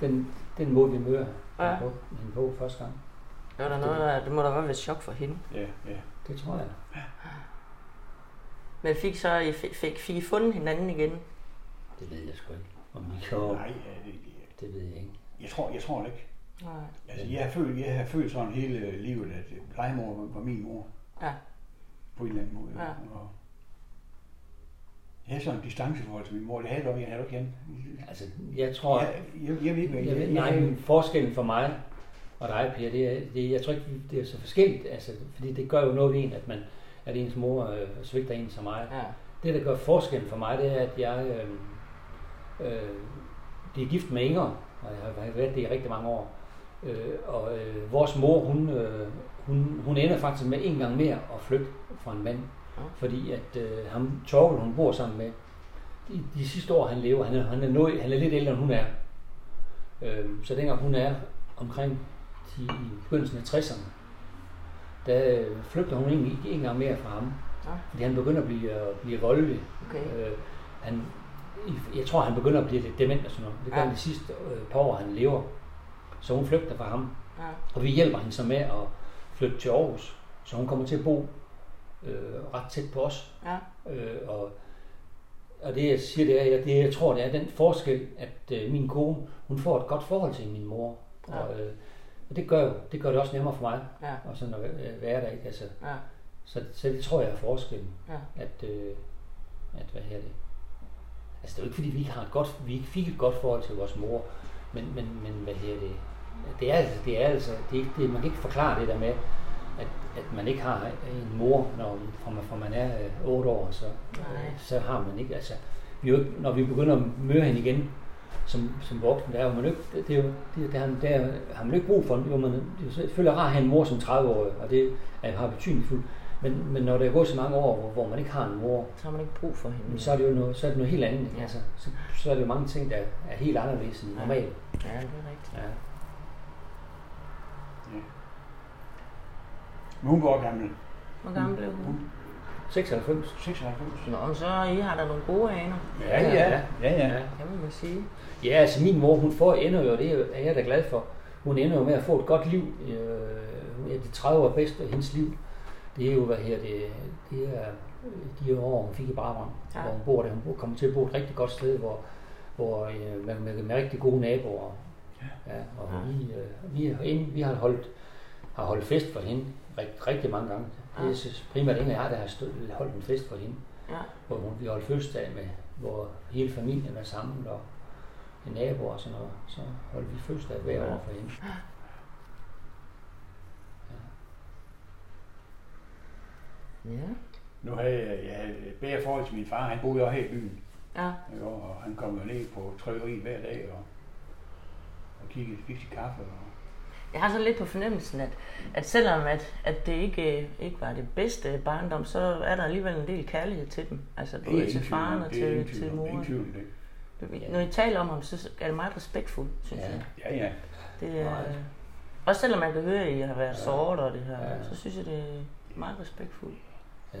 den, den måde, vi møder Ja. hende på, hende på første gang. Det, var der noget, der, det må da godt være et chok for hende. Ja, ja. Det tror jeg. Men fik så I fik, fik, fik I fundet hinanden igen? Det ved jeg sgu ikke. Om vi kan, Nej, ja, det, det ved jeg ikke. jeg tror, jeg tror det ikke. Nej. Altså, jeg har følt, jeg har følt sådan hele livet, at plejemor var- min mor. Ja. På en eller anden måde. Ja. Og jeg havde sådan en distanceforhold til min mor. Det havde ikke, jeg havde ikke igen. Altså, jeg tror, Jeg, jeg, jeg, ved ikke, hvad Jeg ved, nej, men forskellen for mig og dig, Per, det er, det, jeg tror ikke, det er så forskelligt, altså, fordi det gør jo noget ved en, at, man, at ens mor øh, svigter en så meget. Ja. Det, der gør forskellen for mig, det er, at jeg øh, øh, bliver gift med Inger, og jeg har været det i rigtig mange år. Øh, og øh, vores mor, hun, øh, hun, hun ender faktisk med en gang mere at flygte fra en mand. Ja. Fordi at øh, ham, Torkel, hun bor sammen med, de, de sidste år, han lever, han er, han er, noget, han er lidt ældre, end hun er. Øh, så dengang hun er omkring de, i begyndelsen af 60'erne, der øh, flygter hun egentlig ikke en gang mere fra ham. Ja. Fordi han begynder at blive, at blive voldelig. Okay. Øh, han, jeg tror, han begynder at blive lidt dement og sådan noget. Det gør Ja. han de sidste øh, par år, han lever. Så hun flygter fra ham. Ja. Og vi hjælper hende så med at flytte til Aarhus. Så hun kommer til at bo øh, ret tæt på os. Ja. Øh, og, og det jeg siger, det er, jeg, det jeg tror, det er den forskel, at øh, min kone, hun får et godt forhold til min mor. Ja. Og, øh, og det gør det gør det også nemmere for mig, Ja. og sådan at øh, være der, ikke? Altså, Ja. så, så det tror jeg er forskellen, Ja. at, øh, at hvad her det. Altså det er jo ikke fordi, vi ikke har et godt, vi ikke fik et godt forhold til vores mor, men, men, men hvad her det, det er altså, det er altså, det er ikke, det, man kan ikke forklare det der med, at, at man ikke har en mor, når fra man, fra man er øh, 8 år, så, Nej. så har man ikke, altså, vi jo ikke, når vi begynder at møde hende igen, som, som voksen, der er man ikke, det, er jo, det, det, har, det er, har man ikke brug for, jo, man, det er jo selvfølgelig rart at have en mor som 30-årig, og det er, har betydningsfuldt, men, men når der er gået så mange år, hvor, hvor man ikke har en mor, Så har man ikke brug for hende. så er det jo noget, så er det noget helt andet. Ja. Altså, så, så er det jo mange ting, der er helt anderledes end normalt. Ja, det er rigtigt. Ja. Ja. Men hun var gammel. Hvor gammel blev hun? Hun 96. 96. Nå, så I har der nogle gode aner, Ja, ja. Ja, ja. Ja. kan man vel sige. Ja, altså min mor, hun får ender jo, det er jeg da glad for, hun ender jo med at få et godt liv. Øh, de 30 år bedste af hendes liv, det er jo, hvad her det, det er de år, hun fik i Brabrand, Ja. ja. hvor hun bor der. Hun kommer til at bo et rigtig godt sted, hvor, hvor øh, med, med, med, rigtig gode naboer. Ja, og Ja. vi, øh, vi, har, ind- vi har holdt, har holdt fest for hende rigtig, rigtig mange gange. Ja. Det er primært Inger og jeg, der har stået, holdt en fest for hende Ja. hvor hun, vi holdt fødselsdag med, hvor hele familien var sammen, og en naboer og sådan noget. Så holdt vi fødselsdag hver år for hende. Ja. Nu havde jeg, jeg havde et bedre forhold til min far. Han boede jo her i byen. Ja. ikke? Og han kom jo ned på trykkeriet hver dag og, og kiggede, fik sit kaffe. Og, Jeg har så lidt på fornemmelsen, at, at selvom at, at det ikke, ikke var det bedste barndom, så er der alligevel en del kærlighed til dem. Altså både til faren og til, til. Ingen moren. tvivl det. Når I taler om ham, så er det meget respektfuldt, synes Ja. jeg. Ja, ja. Det er, også selvom man kan høre, at I har været Ja. såret og det her, Ja. så synes jeg, det er meget respektfuldt. Ja.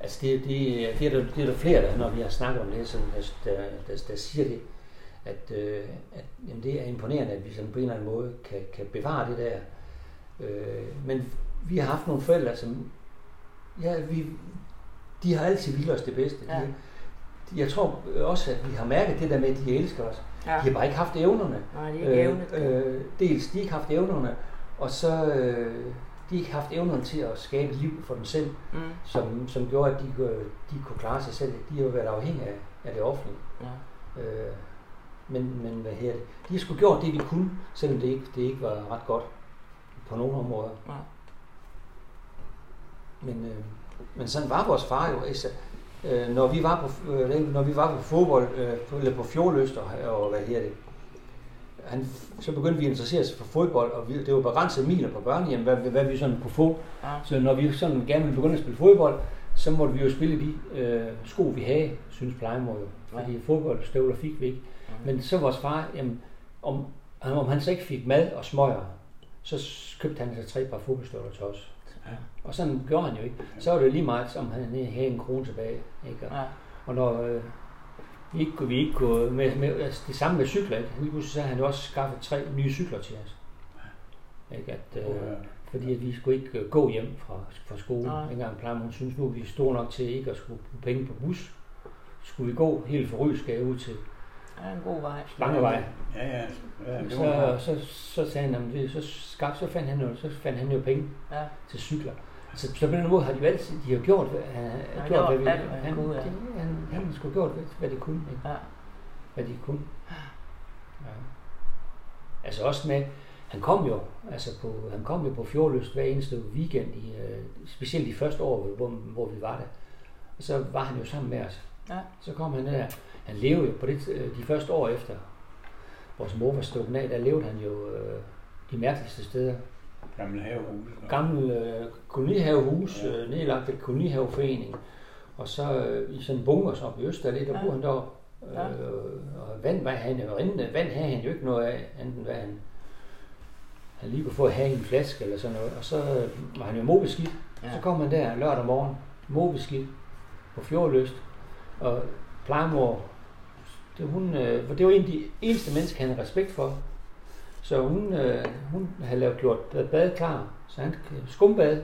Altså det, det, det, er der, det er der flere, der, når vi har snakket om det, så der, der, der, der siger det, at, øh, at jamen det er imponerende, at vi sådan på en eller anden måde kan, kan bevare det der. Øh, men vi har haft nogle forældre, som ja, vi, de har altid vildt os det bedste. Ja. De, de, jeg tror også, at vi har mærket det der med, at de elsker os. Ja. De har bare ikke haft evnerne. Nej, er ikke evnet. Øh, øh, dels de har ikke haft evnerne, og så, øh, de ikke haft evnen til at skabe et liv for dem selv, Mm. som, som gjorde, at de, kunne- de kunne klare sig selv. De har jo været afhængige af, af det offentlige. Ja. Øh, men, men hvad her det? De har sgu gjort det, de kunne, selvom det ikke, det ikke var ret godt på nogle områder. Ja. Men, øh, men sådan var vores far jo. Altså, øh, når, vi var på, øh, når vi var på fodbold, øh, på, eller på fjordlyst og, og hvad her det, han, så begyndte vi at interessere os for fodbold, og vi, det var begrænset miler på børnehjem, hvad, hvad vi sådan kunne få. Ja. Så når vi sådan gerne ville begynde at spille fodbold, så måtte vi jo spille de øh, sko, vi havde, synes plejemor jo. Fordi ja. fodboldstøvler fik vi ikke. Men så vores far, jamen, om, om han så ikke fik mad og smøger, så købte han sig tre par fodboldstøvler til os. Ja. Og sådan gjorde han jo ikke. Så var det jo lige meget, som han havde en krone tilbage. Ikke? Og, Ja. og når øh, ikke, kunne- vi ikke kunne, med, med, altså det samme med cykler, ikke? lige pludselig så havde han også skaffet tre nye cykler til os. Ikke? At, øh, fordi at vi skulle ikke øh, gå hjem fra, fra skole. Nej. Engang plejer hun synes nu, er vi store nok til ikke at skulle bruge penge på bus. Skulle vi gå helt fra Rysgade ud til Ja, en god vej. Langevej. Ja, ja. ja det var, Så, så, så sagde han, jamen, det, så, skab, så, fandt han jo, så fandt han jo penge Ja. til cykler. Så, så på den måde har de jo altid, de har gjort, hvad, han, han, gjort gjort, hvad, vi, alt, hvad han kunne, ja. det, han, han skulle gjort, hvad, hvad de kunne. Ikke? Ja. Hvad de kunne. Ja. Altså også med, han kom jo, altså på, han kom jo på fjordlyst hver eneste weekend, i, øh, specielt de første år, hvor, hvor vi var der. Og så var han jo sammen med os. Ja. Så kom han der. Han levede jo på det, øh, de første år efter vores mor var stukket af, der levede han jo øh, de mærkeligste steder. Gamle havehus. Gammel øh, kolonihavehus, Ja. øh, nedlagt et kolonihaveforening, og så øh, i sådan en bunkers op i Østerland, der Ja. boede han deroppe. Ja. Øh, og vand, var han jo rindende. Vand havde han jo ikke noget af, enten hvad han, han lige kunne få at have en flaske eller sådan noget. Og så øh, var han jo mobeskidt. Ja. Ja. Så kom han der lørdag morgen, mobeskidt, på fjordløst. Og plejemor, det, hun, øh, for det var en af de eneste mennesker, han havde respekt for. Så hun, øh, hun havde lavet gjort bad klar, så han skumbad,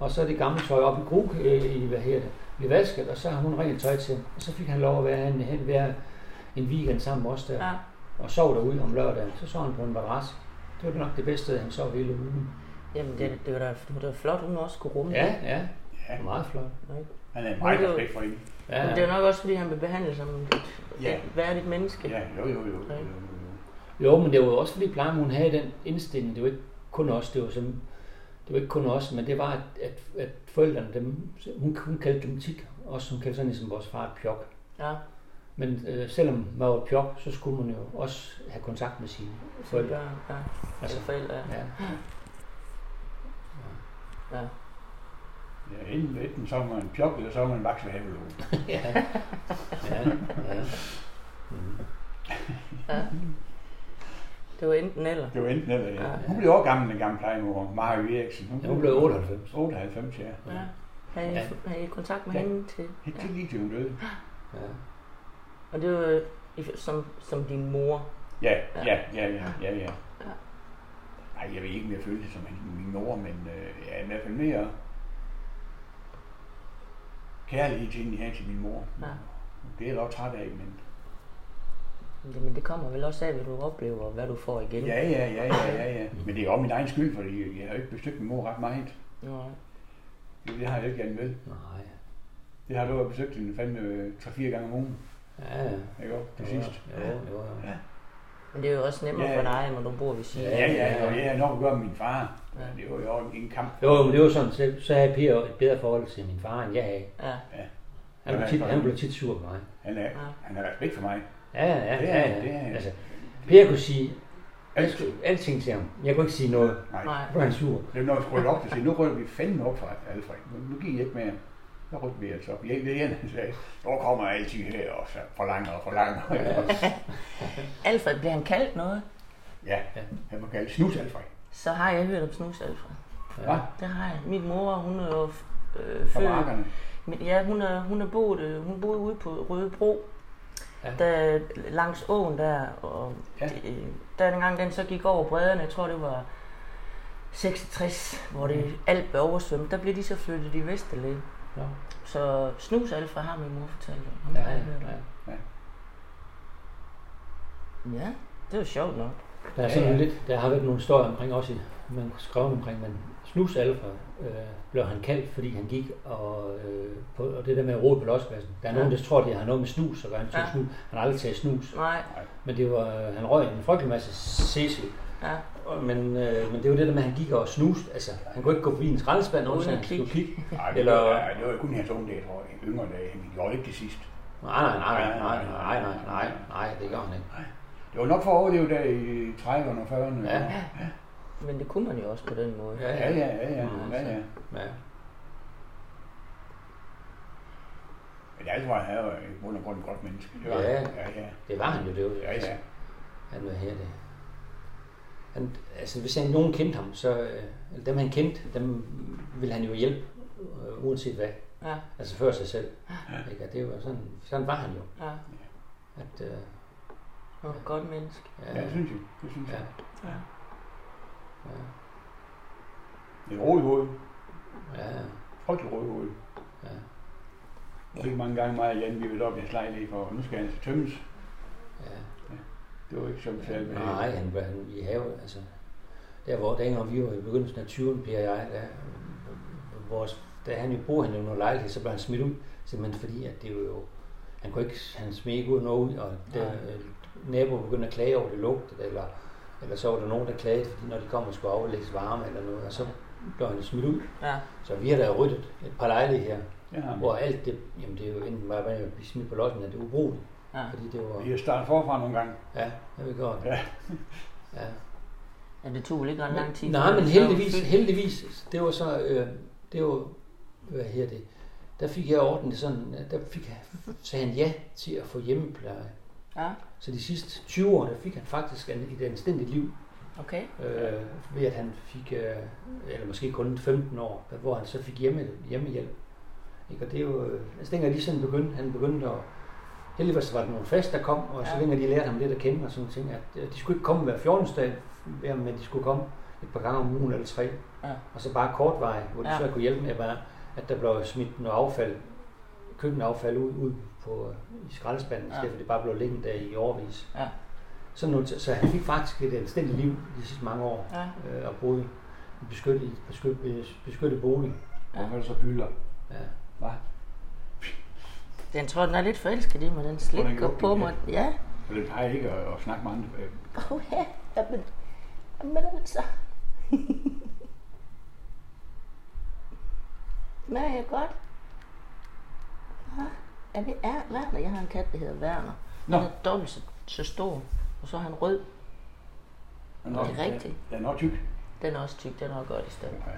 og så det gamle tøj op i gruk, øh, i, hvad her det, blev vasket, og så har hun rent tøj til. Og så fik han lov at være en, hen, være en weekend sammen med os der, Ja. og sov derude om lørdagen. Så sov han på en madras. Det var nok det bedste han sov hele ugen. Jamen, det, det, var da, det var da flot, hun også kunne rumme Ja, ja, Ja, meget flot. Ikke? han er meget respekt for hende. Ja, Men det er nok også, fordi han vil behandle som et, Ja. et værdigt menneske. Ja, jo, jo, jo. jo, jo. Jo. Men det var jo også fordi plejen, hun havde den indstilling. Det var ikke kun os, det var, som, det var ikke kun os, men det var, at, at, at forældrene, dem, hun, hun kaldte dem tit, også hun kaldte sådan ligesom vores far et pjok. Ja, Men øh, selvom man var et pjok, så skulle man jo også have kontakt med sine for forældre. børn. Ja, Altså, forældre. Ja. ja. ja. Ja, enten, enten så var man en pjok, eller så var man en vaks ved ja. ja. ja. Mm. ja. Det var enten eller. Det var enten eller, ja. Ja. Hun blev også gammel, den gamle plejemor, Mario Eriksen. Ja, hun blev 98. 98, ja. Ja. Har I, Ja. har I kontakt med Ja. hende til? Helt Ja. til lige til hun døde. Ja. Og det var som, som din mor. Ja, Ja. ja, ja, ja, ja, ja. Nej, jeg ved ikke, om jeg følte det som min- min mor, men øh, ja, i hvert fald mere kærlighed til hende, jeg havde til min mor. Ja. Det er jeg nok træt af, men Jamen, det kommer vel også af, hvad du oplever, og hvad du får igen. ja, ja, ja, ja, ja, ja. Men det er også min egen skyld, fordi jeg har jo ikke besøgt min mor ret meget. Nej. Det, det har jeg ikke gerne vel. Nej. Det har du jo besøgt hende fandme 3-4 gange om ugen, Ja, ja. ikke også? Til Jo, sidst. Jo, jo, jo. Ja. Men det er jo også nemmere Ja, for ja. dig, når du bor ved siden Ja, ja, og jeg har nok at gøre med min far. Ja. Det var jo en kamp. Jo, men det var sådan, så, så havde Per et bedre forhold til min far, end jeg havde. Ja, Han blev tit, han blev tit sur på mig. Han er, han har respekt for mig. Ja, ja, Det ja. er- ja. det er- Altså, Per kunne sige Alt. alt, alting til ham. Jeg kunne ikke sige noget. Nej. nej. Så var han sur. Det er når vi skulle op til at sige, nu rykker vi fandme op fra Alfred. Nu, nu giver jeg ikke mere. Så rykker vi altså op. Jeg ved igen, han sagde, nu kommer jeg altid her og så forlanger og forlanger. Ja, Alfred, bliver han kaldt noget? ja. han må kalde snus Alfred. Så har jeg hørt om snus, Alfred. Hvad? Det har jeg. Min mor, hun er jo øh, født... markerne. Men ja, hun er, hun er boet, øh, hun boede ude på Rødebro, Ja. ja. der, langs åen der, og Ja. ja. det, der dengang den så gik over bredderne, jeg tror det var 66, hvor det alt blev oversvømmet, der blev de så flyttet i Vesterlæ. Ja. Så snus Alfred har min mor fortalt om. Ham Ja, ja, om. ja. ja, det var sjovt nok. Der er Ja, sådan ja. lidt, der har været nogle historier omkring også, man har skrevet omkring, men Snus Alfa øh, blev han kaldt, fordi han gik og, øh, på, og det der med at rode på lospladsen. Der er Ja. nogen, der tror, det har noget med snus, og han tog Ja. snus. Han har aldrig taget snus, Nej, men det var, han røg en frygtelig masse Cecil. ja. Og- Men, øh, men det var det der med, at han gik og snuste. Altså, han kunne ikke gå forbi en skraldespand, uden han skulle kigge. Nej, det, Eller- Eller... var, det var kun hans unge dage, tror jeg. Yngre dage. Han gjorde ikke det sidst. Nej, nej, nej, nej, nej, nej, nej, nej, nej, det gør han ikke. Det var nok for at overleve der i 30'erne og 40'erne. Ja. Men det kunne man jo også på den måde. Ja, Ja, ja, ja, ja. Ja, ja. Ja. Men jeg tror, han var i bund og grund et godt menneske. Det var, Ja. han. ja, ja. Det var han jo, det var Ja, ja. Han var her det. Han, altså, hvis han nogen kendte ham, så øh, eller dem han kendte, dem ville han jo hjælpe, øh, uanset hvad. Ja, Altså før sig selv. Ikke? Og det var sådan, sådan var han jo. ja. At, øh, Han var et godt menneske. Ja, det synes jeg. Det synes ja, jeg. Ja. ja, Et roligt hoved. ja, Frygtelig roligt hoved. ja. Jeg ikke mange gange mig og Jan, vi ville op i hans lejlighed for, nu skal han altså tømmes. ja. Det var ikke så besværligt med det. Nej, han var han, i have, altså, der hvor dengang vi var i begyndelsen af 20'erne, Per og jeg, der, vores, da han jo boede han jo i noget lejlighed, så blev han smidt ud, simpelthen fordi, at det var jo, han kunne ikke, han smed ikke ud noget ud, og der, Nej. Naboer begyndte at klage over det lugtede, eller, eller så var der nogen, der klagede, fordi når de kom og skulle aflægges varme eller noget, og så blev han smidt ud. Ja, Så vi har da ryddet et par lejligheder her, vi. hvor alt det, jamen det er jo enten bare at blive smidt på lodsen, at det er ubrugeligt, ja. fordi det var, Vi har startet forfra nogle gange. ja, det vi gjort. Ja. ja. Ja, det tog ikke ret lang tid. Nej, men heldigvis, heldigvis, det var så, øh, det var, hvad her det, der fik jeg ordnet det sådan, at der fik jeg, sagde han ja til at få hjemmepleje. Ja, Så de sidste 20 år, der fik han faktisk en- et anstændigt liv, okay. øh, ved at han fik, øh, eller måske kun 15 år, hvor han så fik hjemme, hjemmehjælp. Ikke? Og det er jo, øh, altså dengang de sådan begyndte, han begyndte at, heldigvis var der nogle fest, der kom, og så Ja. længe de lærte ham lidt at kende og sådan ting, at de skulle ikke komme hver 14. dag, men de skulle komme et par gange om ugen eller tre. Ja. Og så bare kort vej, hvor de Ja. så kunne hjælpe med, bare, at der blev smidt noget affald, køkkenaffald ud, ud på, i skraldespanden, Ja. ja. i stedet for det bare blev liggende der i årvis. Ja. Så, nu, så han fik faktisk et anstændigt liv de sidste mange år, Ja. øh, og boede i en beskyttet, beskyttet, beskyttet bolig. Hvorfor er det så bylder? Ja. Hvad? Den tror, den er lidt forelsket i mig. Den slikker gjorde på mig. Ja. For det plejer ikke at, at snakke med andre. Øh, Åh oh, ja. Jamen, jamen altså. Smager jeg godt? Hva? Ja, det er Werner. Jeg har en kat, der hedder Werner. Nå. Den er dobbelt så, så stor. Og så er han rød. Den Det er rigtigt. Den er nok tyk. Den er også tyk. Den er også godt i stedet. Ja.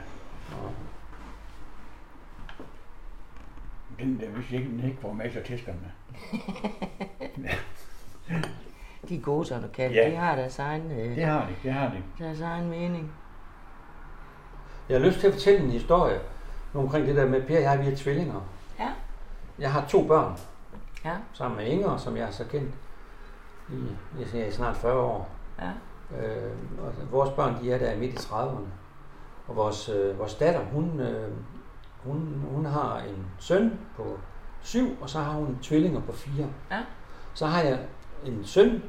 Den der, hvis ikke, den ikke får masser af tæskerne med. De er gode sådan katte. Ja. De har deres egen, øh, Det har de, det har de. deres egen mening. Jeg har lyst til at fortælle en historie omkring det der med, Per og jeg, vi er tvillinger. Jeg har to børn, Ja. sammen med Inger, som jeg har så kendt i, jeg siger, i snart 40 år. Ja. Øh, og vores børn, de er der midt i 30'erne. Og vores, øh, vores datter, hun, øh, hun, hun har en søn på syv, og så har hun tvillinger på fire. Ja. Så har jeg en søn,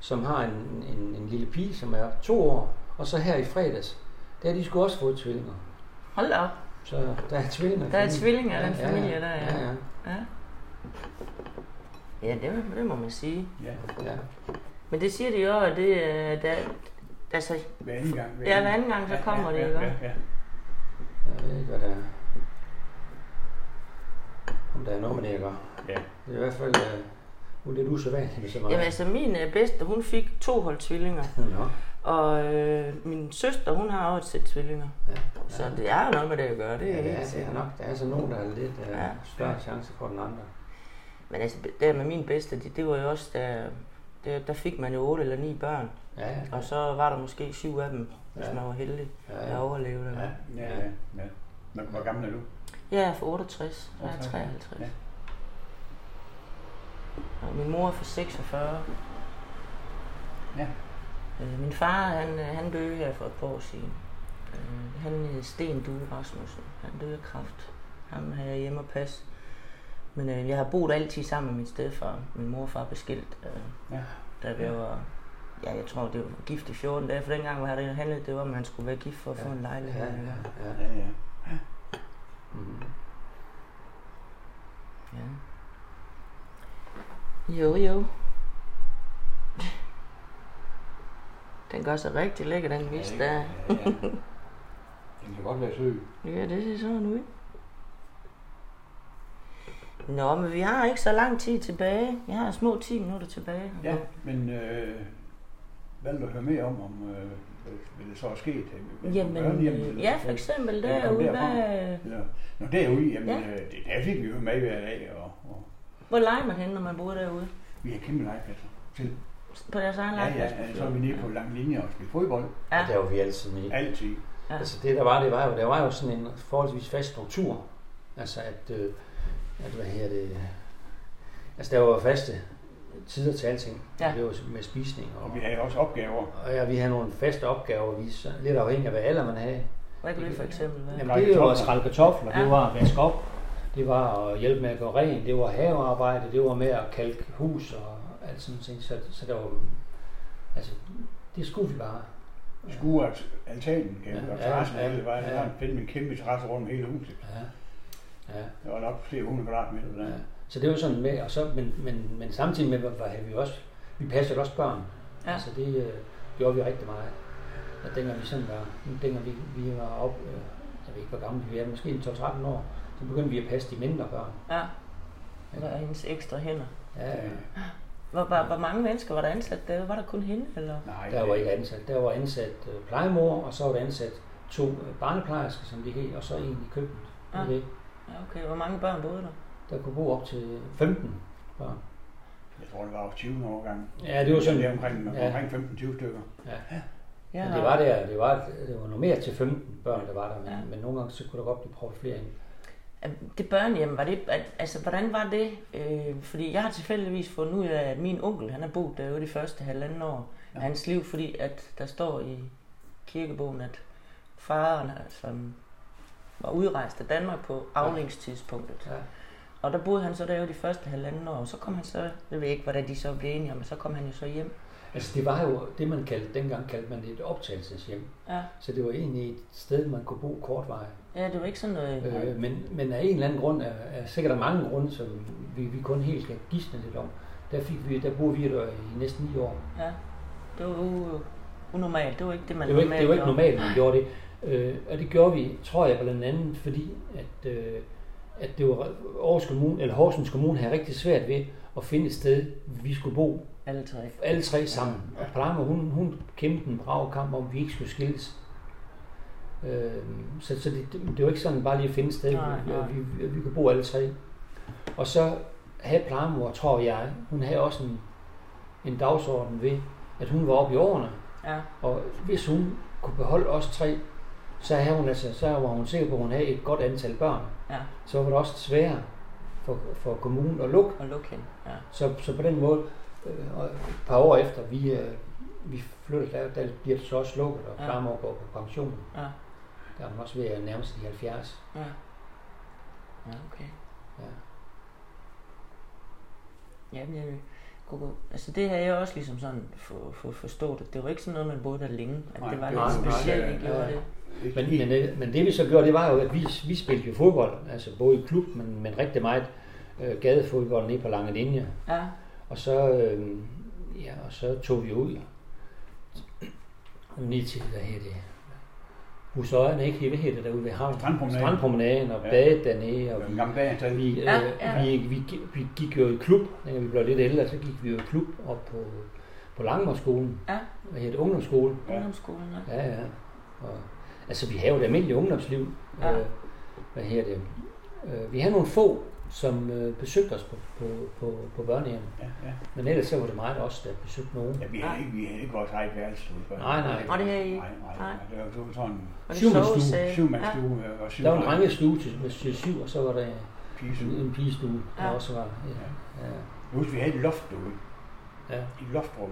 som har en, en, en lille pige, som er to år. Og så her i fredags, der har de skulle også fået tvillinger. Hold da op. Så der er tvillinger. Der er tvillinger i den familie der, ja. ja. ja. Ja. Ja, det, det må man sige. Ja, ja. Men det siger de jo, at det er... Der, altså, hver anden gang. ja, hver anden gang, så kommer ja, det, ja, ikke? ja, ja. Jeg ved ikke, hvad der er. Om der er noget med det, gør. Ja. Det er i hvert fald uh, lidt usædvanligt med så meget. Jamen altså, min øh, bedste, hun fik to hold tvillinger. Nå. Og øh, min søster, hun har også et sæt tvillinger. Ja. Så det er jo noget med det at gøre, det er Ja, det er, det er sikkert. nok. Der er altså nogen, der har lidt uh, Ja. større chance for den andre. Men altså, der med min bedste, det, det var jo også, der, der, der fik man jo otte eller ni børn. Ja, ja. Og så var der måske syv af dem, hvis Ja. man var heldig Ja, at ja. overleve det. Ja. Ja, ja, ja. Hvor, hvor gammel er du? Jeg er for 68, jeg er 68, 53. ja. Og min mor er for 46. Ja. Øh, min far, han, øh, han døde her for et par år siden. Øh, han hed Sten Due Rasmussen. Han døde af kræft. Ham har jeg hjemme og passe. Men øh, jeg har boet altid sammen med min stedfar. Min morfar blev skilt, øh, Ja. da vi Ja. var ja, jeg tror, det var gift i 14 dage, for dengang var det handlet, det var, at man skulle være gift for at få en lejlighed. Ja, Ja, ja, ja. Ja, ja. Mm. ja. Jo, jo. Den gør sig rigtig lækker, den vis ja, der. ja, ja. Den kan godt være søg. Ja, det ser sådan ud. Nå, men vi har ikke så lang tid tilbage. Jeg har små 10 minutter tilbage. Ja, men øh, hvad vil du høre mere om, om øh, hvad, hvad det så er sket? Jamen, eller ja, for eksempel derude, derfra. hvad, Eller, når derude, jamen, Ja. øh, det, der fik vi jo med hver dag, og, og hvor leger man henne, når man bor derude? vi har kæmpe legepladser til. På deres egen Ja, legeplads? ja, så er vi nede på lang linje og spille fodbold. Ja. Og der var vi altid med. Altid. Ja. Altså det der var, det var jo, der var jo sådan en forholdsvis fast struktur. Altså at, øh, at hvad her det, altså der var faste tider til alting. Ja. Det var med spisning. Og, Og vi havde også opgaver. og ja, vi havde nogle faste opgaver, vi så, lidt afhængig af hvad alder man havde. Hvad kan det for eksempel være? Jamen, Skrælle det var at kartofler. skrælle kartofler, Ja. det var at vaske op, det var at hjælpe med at gøre rent, det var havearbejde, det var med at kalke hus og alt sådan ting. Så, så der var, altså, det skulle vi bare. Skure altanen, kan Ja, ja, og terrassen, ja, ja, det var, ja. der var med en kæmpe terrasse rundt om hele huset. Ja. Ja. Der var nok flere hundrede kvadratmeter der. Ja. Så det var sådan med, og så, men, men, men samtidig med, var havde vi også, vi passede også børn. Ja. Altså det øh, gjorde vi rigtig meget. Og dengang vi sådan var, dengang vi, vi var op, øh, jeg ved ikke hvor gamle vi er, måske 12-13 år, så begyndte vi at passe de mindre børn. Ja. Hvad er hendes ekstra hænder? Ja, ja. Hvor, hvor, hvor mange mennesker var der ansat der? Var der kun hende? Eller? Nej, Der var ikke ansat. Der var ansat øh, plejemor, og så var der ansat to øh, barneplejersker, som de hed, og så en i køkkenet. Ja. Ja. Det. Ja, okay. Hvor mange børn boede der? Der kunne bo op til 15 børn. Jeg tror, det var 20 år gang. Ja, det var sådan, Det omkring, Ja. omkring 15-20 stykker. Ja, Men det var der, det var, det var noget mere til 15 børn, der var der, men, Ja. ja. men nogle gange så kunne der godt blive proppet flere ind. Det børnehjem, var det, al- altså hvordan var det? Øh, fordi jeg har tilfældigvis fundet ud af, at min onkel, han har boet derude de første halvanden år Ja. af hans liv, fordi at der står i kirkebogen, at faren, som var udrejst af Danmark på aflingstidspunktet. Ja. Og der boede han så derude de første halvanden år, og så kom han så, jeg ved ikke, hvordan de så blev enige om, men så kom han jo så hjem. Altså det var jo det, man kaldte, dengang kaldte man et optagelseshjem. Ja, Så det var egentlig et sted, man kunne bo kortvarigt. Ja det var ikke sådan noget... Øh, men, men af en eller anden grund, er, er sikkert der mange grunde, som vi, vi kun helt kan gisne lidt om, der, fik vi, der boede vi der i næsten 9 år. Ja, det var u- unormalt. Det var ikke det, man Det var ikke, det var ikke normalt, man gjorde det. Øh, og det gjorde vi, tror jeg, blandt andet, fordi at, øh, at det var Aarhus Kommune, eller Horsens Kommune havde rigtig svært ved at finde et sted, vi skulle bo Alle tre. alle tre sammen. Og Palama, hun, hun kæmpede en brav kamp om, at vi ikke skulle skilles. Øh, så så det, det, var ikke sådan bare lige at finde et sted, Nej, vi, nej. vi, vi, vi kunne bo alle tre. Og så havde plejemor, tror jeg, hun havde også en, en dagsorden ved, at hun var oppe i årene, Ja, og hvis hun kunne beholde os tre, så, havde hun altså, så var hun sikker på, at hun havde et godt antal børn. ja. Så var det også sværere for, for kommunen at lukke. Og lukke hende. Ja. Så, så på den måde, øh, et par år efter vi, øh, vi flyttede, der, der bliver det så også lukket, og Ja. Klammer går på pension. Ja. Der er hun også ved at nærme sig de 70. Ja. Ja, okay. Ja. Ja, men jeg kunne gå. Altså det har jeg også ligesom sådan for, for, forstået, at det var ikke sådan noget, man boede der længe. At Nej, det var det lidt nej, specielt, ja, I gjorde ja. det. Men, men, øh, men det vi så gjorde, det var jo, at vi, vi spillede jo fodbold, altså både i klub, men, men rigtig meget øh, gadefodbold nede på lange linje. Ja, Og så, øh, ja, og så tog vi ud ned til, hvad hedder det, Husøjerne, ikke? Hvad hedder derude ved havnen? Strandpromenaden. Strandpromenaden og Ja. badet dernede. Og vi, gammel bageantal. vi, øh, Ja, ja. vi, vi, gik- vi, gik jo i klub, da vi blev lidt ældre, så gik vi jo i klub op på, på Langmorskolen. Ja. Hvad hedder det? Ungdomsskole. Ja. ungdomsskolen, ja. Ja, ja. Og, altså, vi har jo et almindeligt ungdomsliv. Ja. Øh, hvad her det? Øh, vi har nogle få, som øh, besøgte os på, på, på, på børnehjemmet. Ja, ja. Men ellers så var det meget os, der besøgte nogen. ja, vi havde ikke, vi havde ikke vores eget værelse. ude Nej, nej. Og det havde I ikke? Nej, nej, Nej. nej. Det var, det var sådan en Syvmandsstue. syvmandsstue ja. og syv Der var en drengestue til, til syv, og så var der en, pigestue. en pigestue, der Ja. også var. Ja, ja, Jeg husker, vi havde et loft derude. ja, Et loftrum,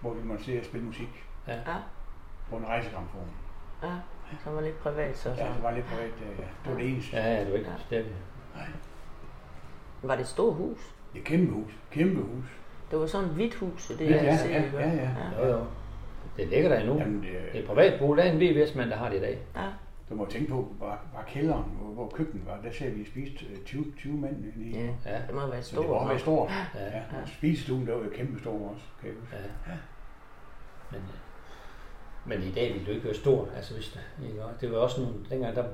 hvor vi måtte se og spille musik ja. Ja, på en rejsegramfon. ja. Som var lidt privat, så. Ja, så. det var lidt privat. Ja, ja. Det var det eneste. Ja, ja, det var ikke Ja. ja. Var det et stort hus? Det er kæmpe hus. Kæmpe hus. Det var sådan et hvidt hus, det Ja, jeg ja, ser, ja, ikke? ja, ja. Jo, jo. Det ligger der endnu. Jamen, det, Det er privat bolig. Der er en VVS-mand, der har det i dag. ja. du må tænke på, hvor, hvor kælderen, hvor, hvor køkkenet var, der ser vi spist øh, 20, 20 mænd inde i. ja. Ja. Det må have været Så det stort. var meget stort. Ja. Ja, og spisestuen, der var jo kæmpe stor også, kan jeg huske. Ja. Men, øh, men i dag ville det jo ikke være stort. Altså, hvis det, ikke? Det var også nogle, dengang der,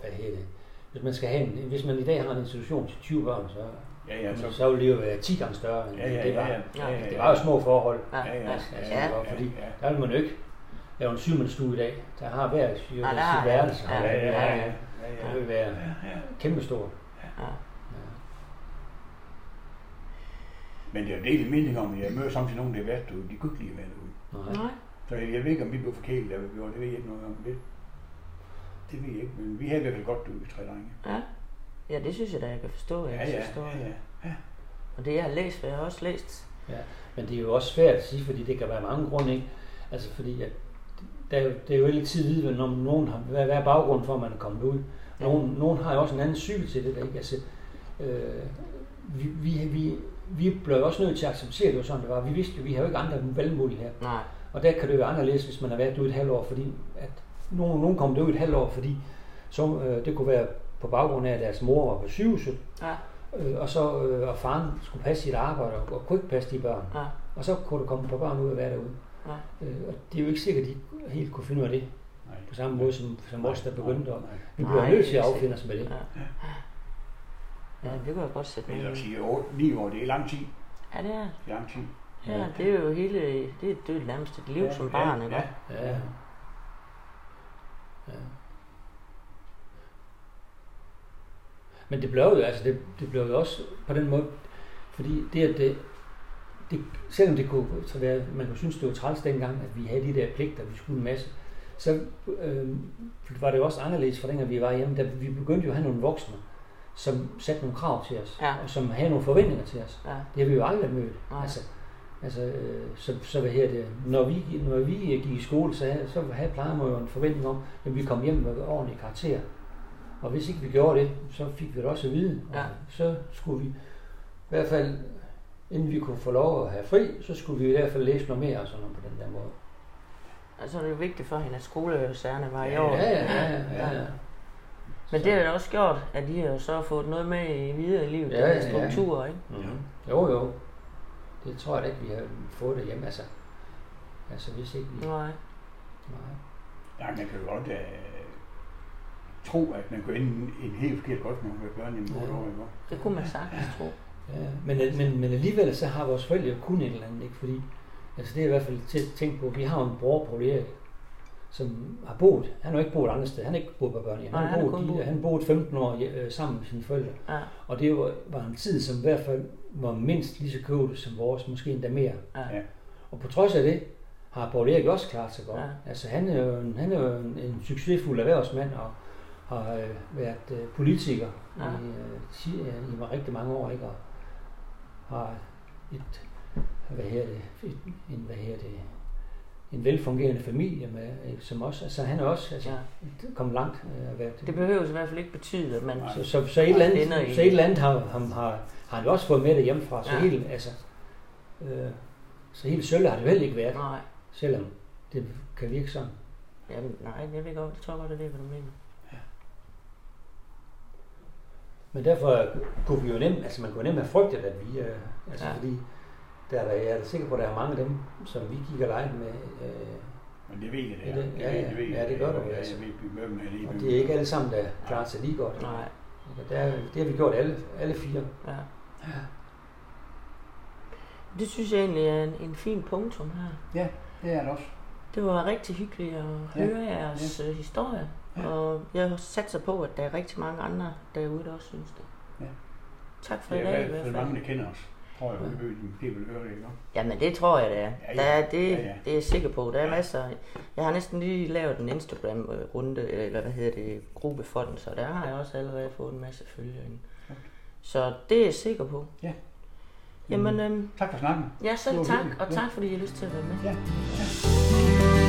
hvad hedder det, hvis man skal have en, hvis man i dag har en institution til 20 børn, så, Ja, ja, så, så vil det jo være 10 gange større, end ja, ja, det ja, var. ja, ja, ja, Det var jo små forhold. Ja, Ja, ja, ja, Altså, ja. fordi ja. der vil man jo ikke lave en syvmandsstue i dag. Der har hver jo sit der har- værelse. ja, Ja, ja, ja, ja, Det vil være ja, ja. kæmpestort. Ja. Men det er jo delt mening om, at jeg møder samtidig nogen, der er derude. De kunne ikke lide at være derude. Nej. Nej. Så jeg, jeg ved ikke, om vi blev forkælet, da vi gjorde det. ved jeg ikke noget om. Det, det ved jeg ikke, men vi havde i hvert fald godt vi tre drenge. Ja. ja, det synes jeg da, jeg kan forstå. Ja, jeres ja, historie. ja, ja. Og det jeg har læst, for jeg har også læst. Men det er jo også svært at sige, fordi det kan være mange grunde, ikke? Altså fordi, at der er jo, det er jo ikke tid at vide, når nogen har, hvad, hvad er baggrunden for, at man er kommet ud. Nogen, nogen har jo også en anden syg til det, der, ikke? Altså, øh, vi, vi, vi, vi blev også nødt til at acceptere, at det var sådan, det var. Vi vidste jo, vi har jo ikke andre valgmuligheder. Nej. Og der kan det jo være anderledes, hvis man har været ude et halvt år, fordi at nogen, nogen kom ud et halvt år, fordi så, øh, det kunne være på baggrund af, at deres mor var på sygehuset, Ja. øh, og så øh, og faren skulle passe sit arbejde og, og kunne ikke passe de børn. Ja. Og så kunne du komme på børn ud og være derude. Ja. Øh, og det er jo ikke sikkert, at de helt kunne finde ud af det, Nej. på samme måde som, som os, der begyndte. Nej, Og nej. vi bliver nødt til det at affinde os med det. Ja. Ja, det kan jeg godt sætte mig i. sige, 8, 9 år, det er lang tid. Ja, det er. Det er lang tid. Ja, det er jo hele, det er, det er nærmest et liv Ja, som ja, barn, ikke? ja. Ja. Ja. Men det blev jo, altså det, det blev jo også på den måde, fordi det at det, det selvom det kunne så være, man kunne synes, det var træls dengang, at vi havde de der pligter, vi skulle en masse, så øh, var det jo også anderledes fra dengang vi var hjemme, da vi begyndte jo at have nogle voksne, som satte nogle krav til os, Ja. og som havde nogle forventninger til os. Ja. Det har vi jo aldrig mødt. Nej. Altså, altså, øh, så, så hvad her det, når vi, når vi gik i skole, så, havde, så havde plejede jo en forventning om, at vi kom hjem med ordentlige karakterer. Og hvis ikke vi gjorde det, så fik vi det også at vide. Og Ja. så skulle vi i hvert fald, inden vi kunne få lov at have fri, så skulle vi i hvert fald læse noget mere og sådan noget på den der måde. Altså, det er jo vigtigt for hende, at skolesærerne var i Ja, orden. Ja, ja, ja. ja, ja. Men det har da også gjort, at de har så fået noget med i videre i livet, Ja, ja, ja, ja, strukturer, ikke? Mm-hmm. Jo, jo. Det tror jeg da ikke, vi har fået det hjemme. Altså, altså hvis ikke vi... Nej. Nej. Ja, man kan jo godt uh, tro, at man kunne ende i en helt forkert godt, når man børn i 8 Ja. år. Ikke? Det kunne man sagtens tro. Ja, men, men, men alligevel så har vores forældre kun et eller andet, ikke? Fordi, altså det er i hvert fald til at tænke på, vi har jo en bror på Erik, som har boet, han har jo ikke boet andre steder, han har ikke boet på børnehjem, Nej, han, han de, boet- han boet 15 år øh, sammen med sine forældre, Ja, og det var, var en tid, som i hvert fald var mindst lige så kødet som vores, måske endda mere. ja. Og på trods af det, har Paul Erik også klaret sig godt. Ja. Altså han er jo en, han er jo en, en succesfuld erhvervsmand, og har øh, været øh, politiker Ja. i, øh, ti- øh, i rigtig mange år, ikke? Og har et, hvad her det, et, en, hvad her det, en velfungerende familie, med, som også, altså han er også altså, ja. kommet langt øh, at være Det behøver i hvert fald ikke betyde, at man... Så, så, så, et eller andet, så et eller andet har, har, har, har han jo også fået med det hjemmefra, så Ja. ja. helt, altså, øh, så helt sølle har det jo heller ikke været, Nej. selvom det kan virke sådan. Jamen, nej, jeg ved godt, jeg tror godt, jeg ved, hvad du mener. Men derfor kunne vi jo nemt, altså man kunne nemt have frygtet, at vi, øh, altså Ja. ja. fordi der er, der, jeg er da sikker på, at der er mange af dem, som vi kigger lege med, øh, Men det ved jeg, det Ja, er. det- ja, ja. ved jeg, Ja, det gør du, Ja, altså. jeg ved, vi her lige og det er ikke alle sammen, der klarer sig lige godt. Nej. Og der, er- det har vi gjort alle, alle fire. Ja. Ja. Det synes jeg egentlig er en, en fin punktum her. Ja, det er det også. Det var rigtig hyggeligt at Ja, høre jeres ja. historie. Ja. Og jeg satser på, at der er rigtig mange andre derude, der også synes det. Ja. Tak for Det i er dag i hvert fald mange, der kender os. Tror jeg, at de vil høre det, ikke? Jamen det tror jeg, det er. Ja, Der ja. er det, Ja, ja. det er jeg sikker på. Der er Ja. masser. Jeg har næsten lige lavet en Instagram-runde, eller hvad hedder det, gruppe for den, så der har jeg også allerede fået en masse følgere. Så det er jeg sikker på. Ja. Jamen, øhm, tak for snakken. Ja, selv tak, og tak fordi I har lyst til at være med. Ja. ja.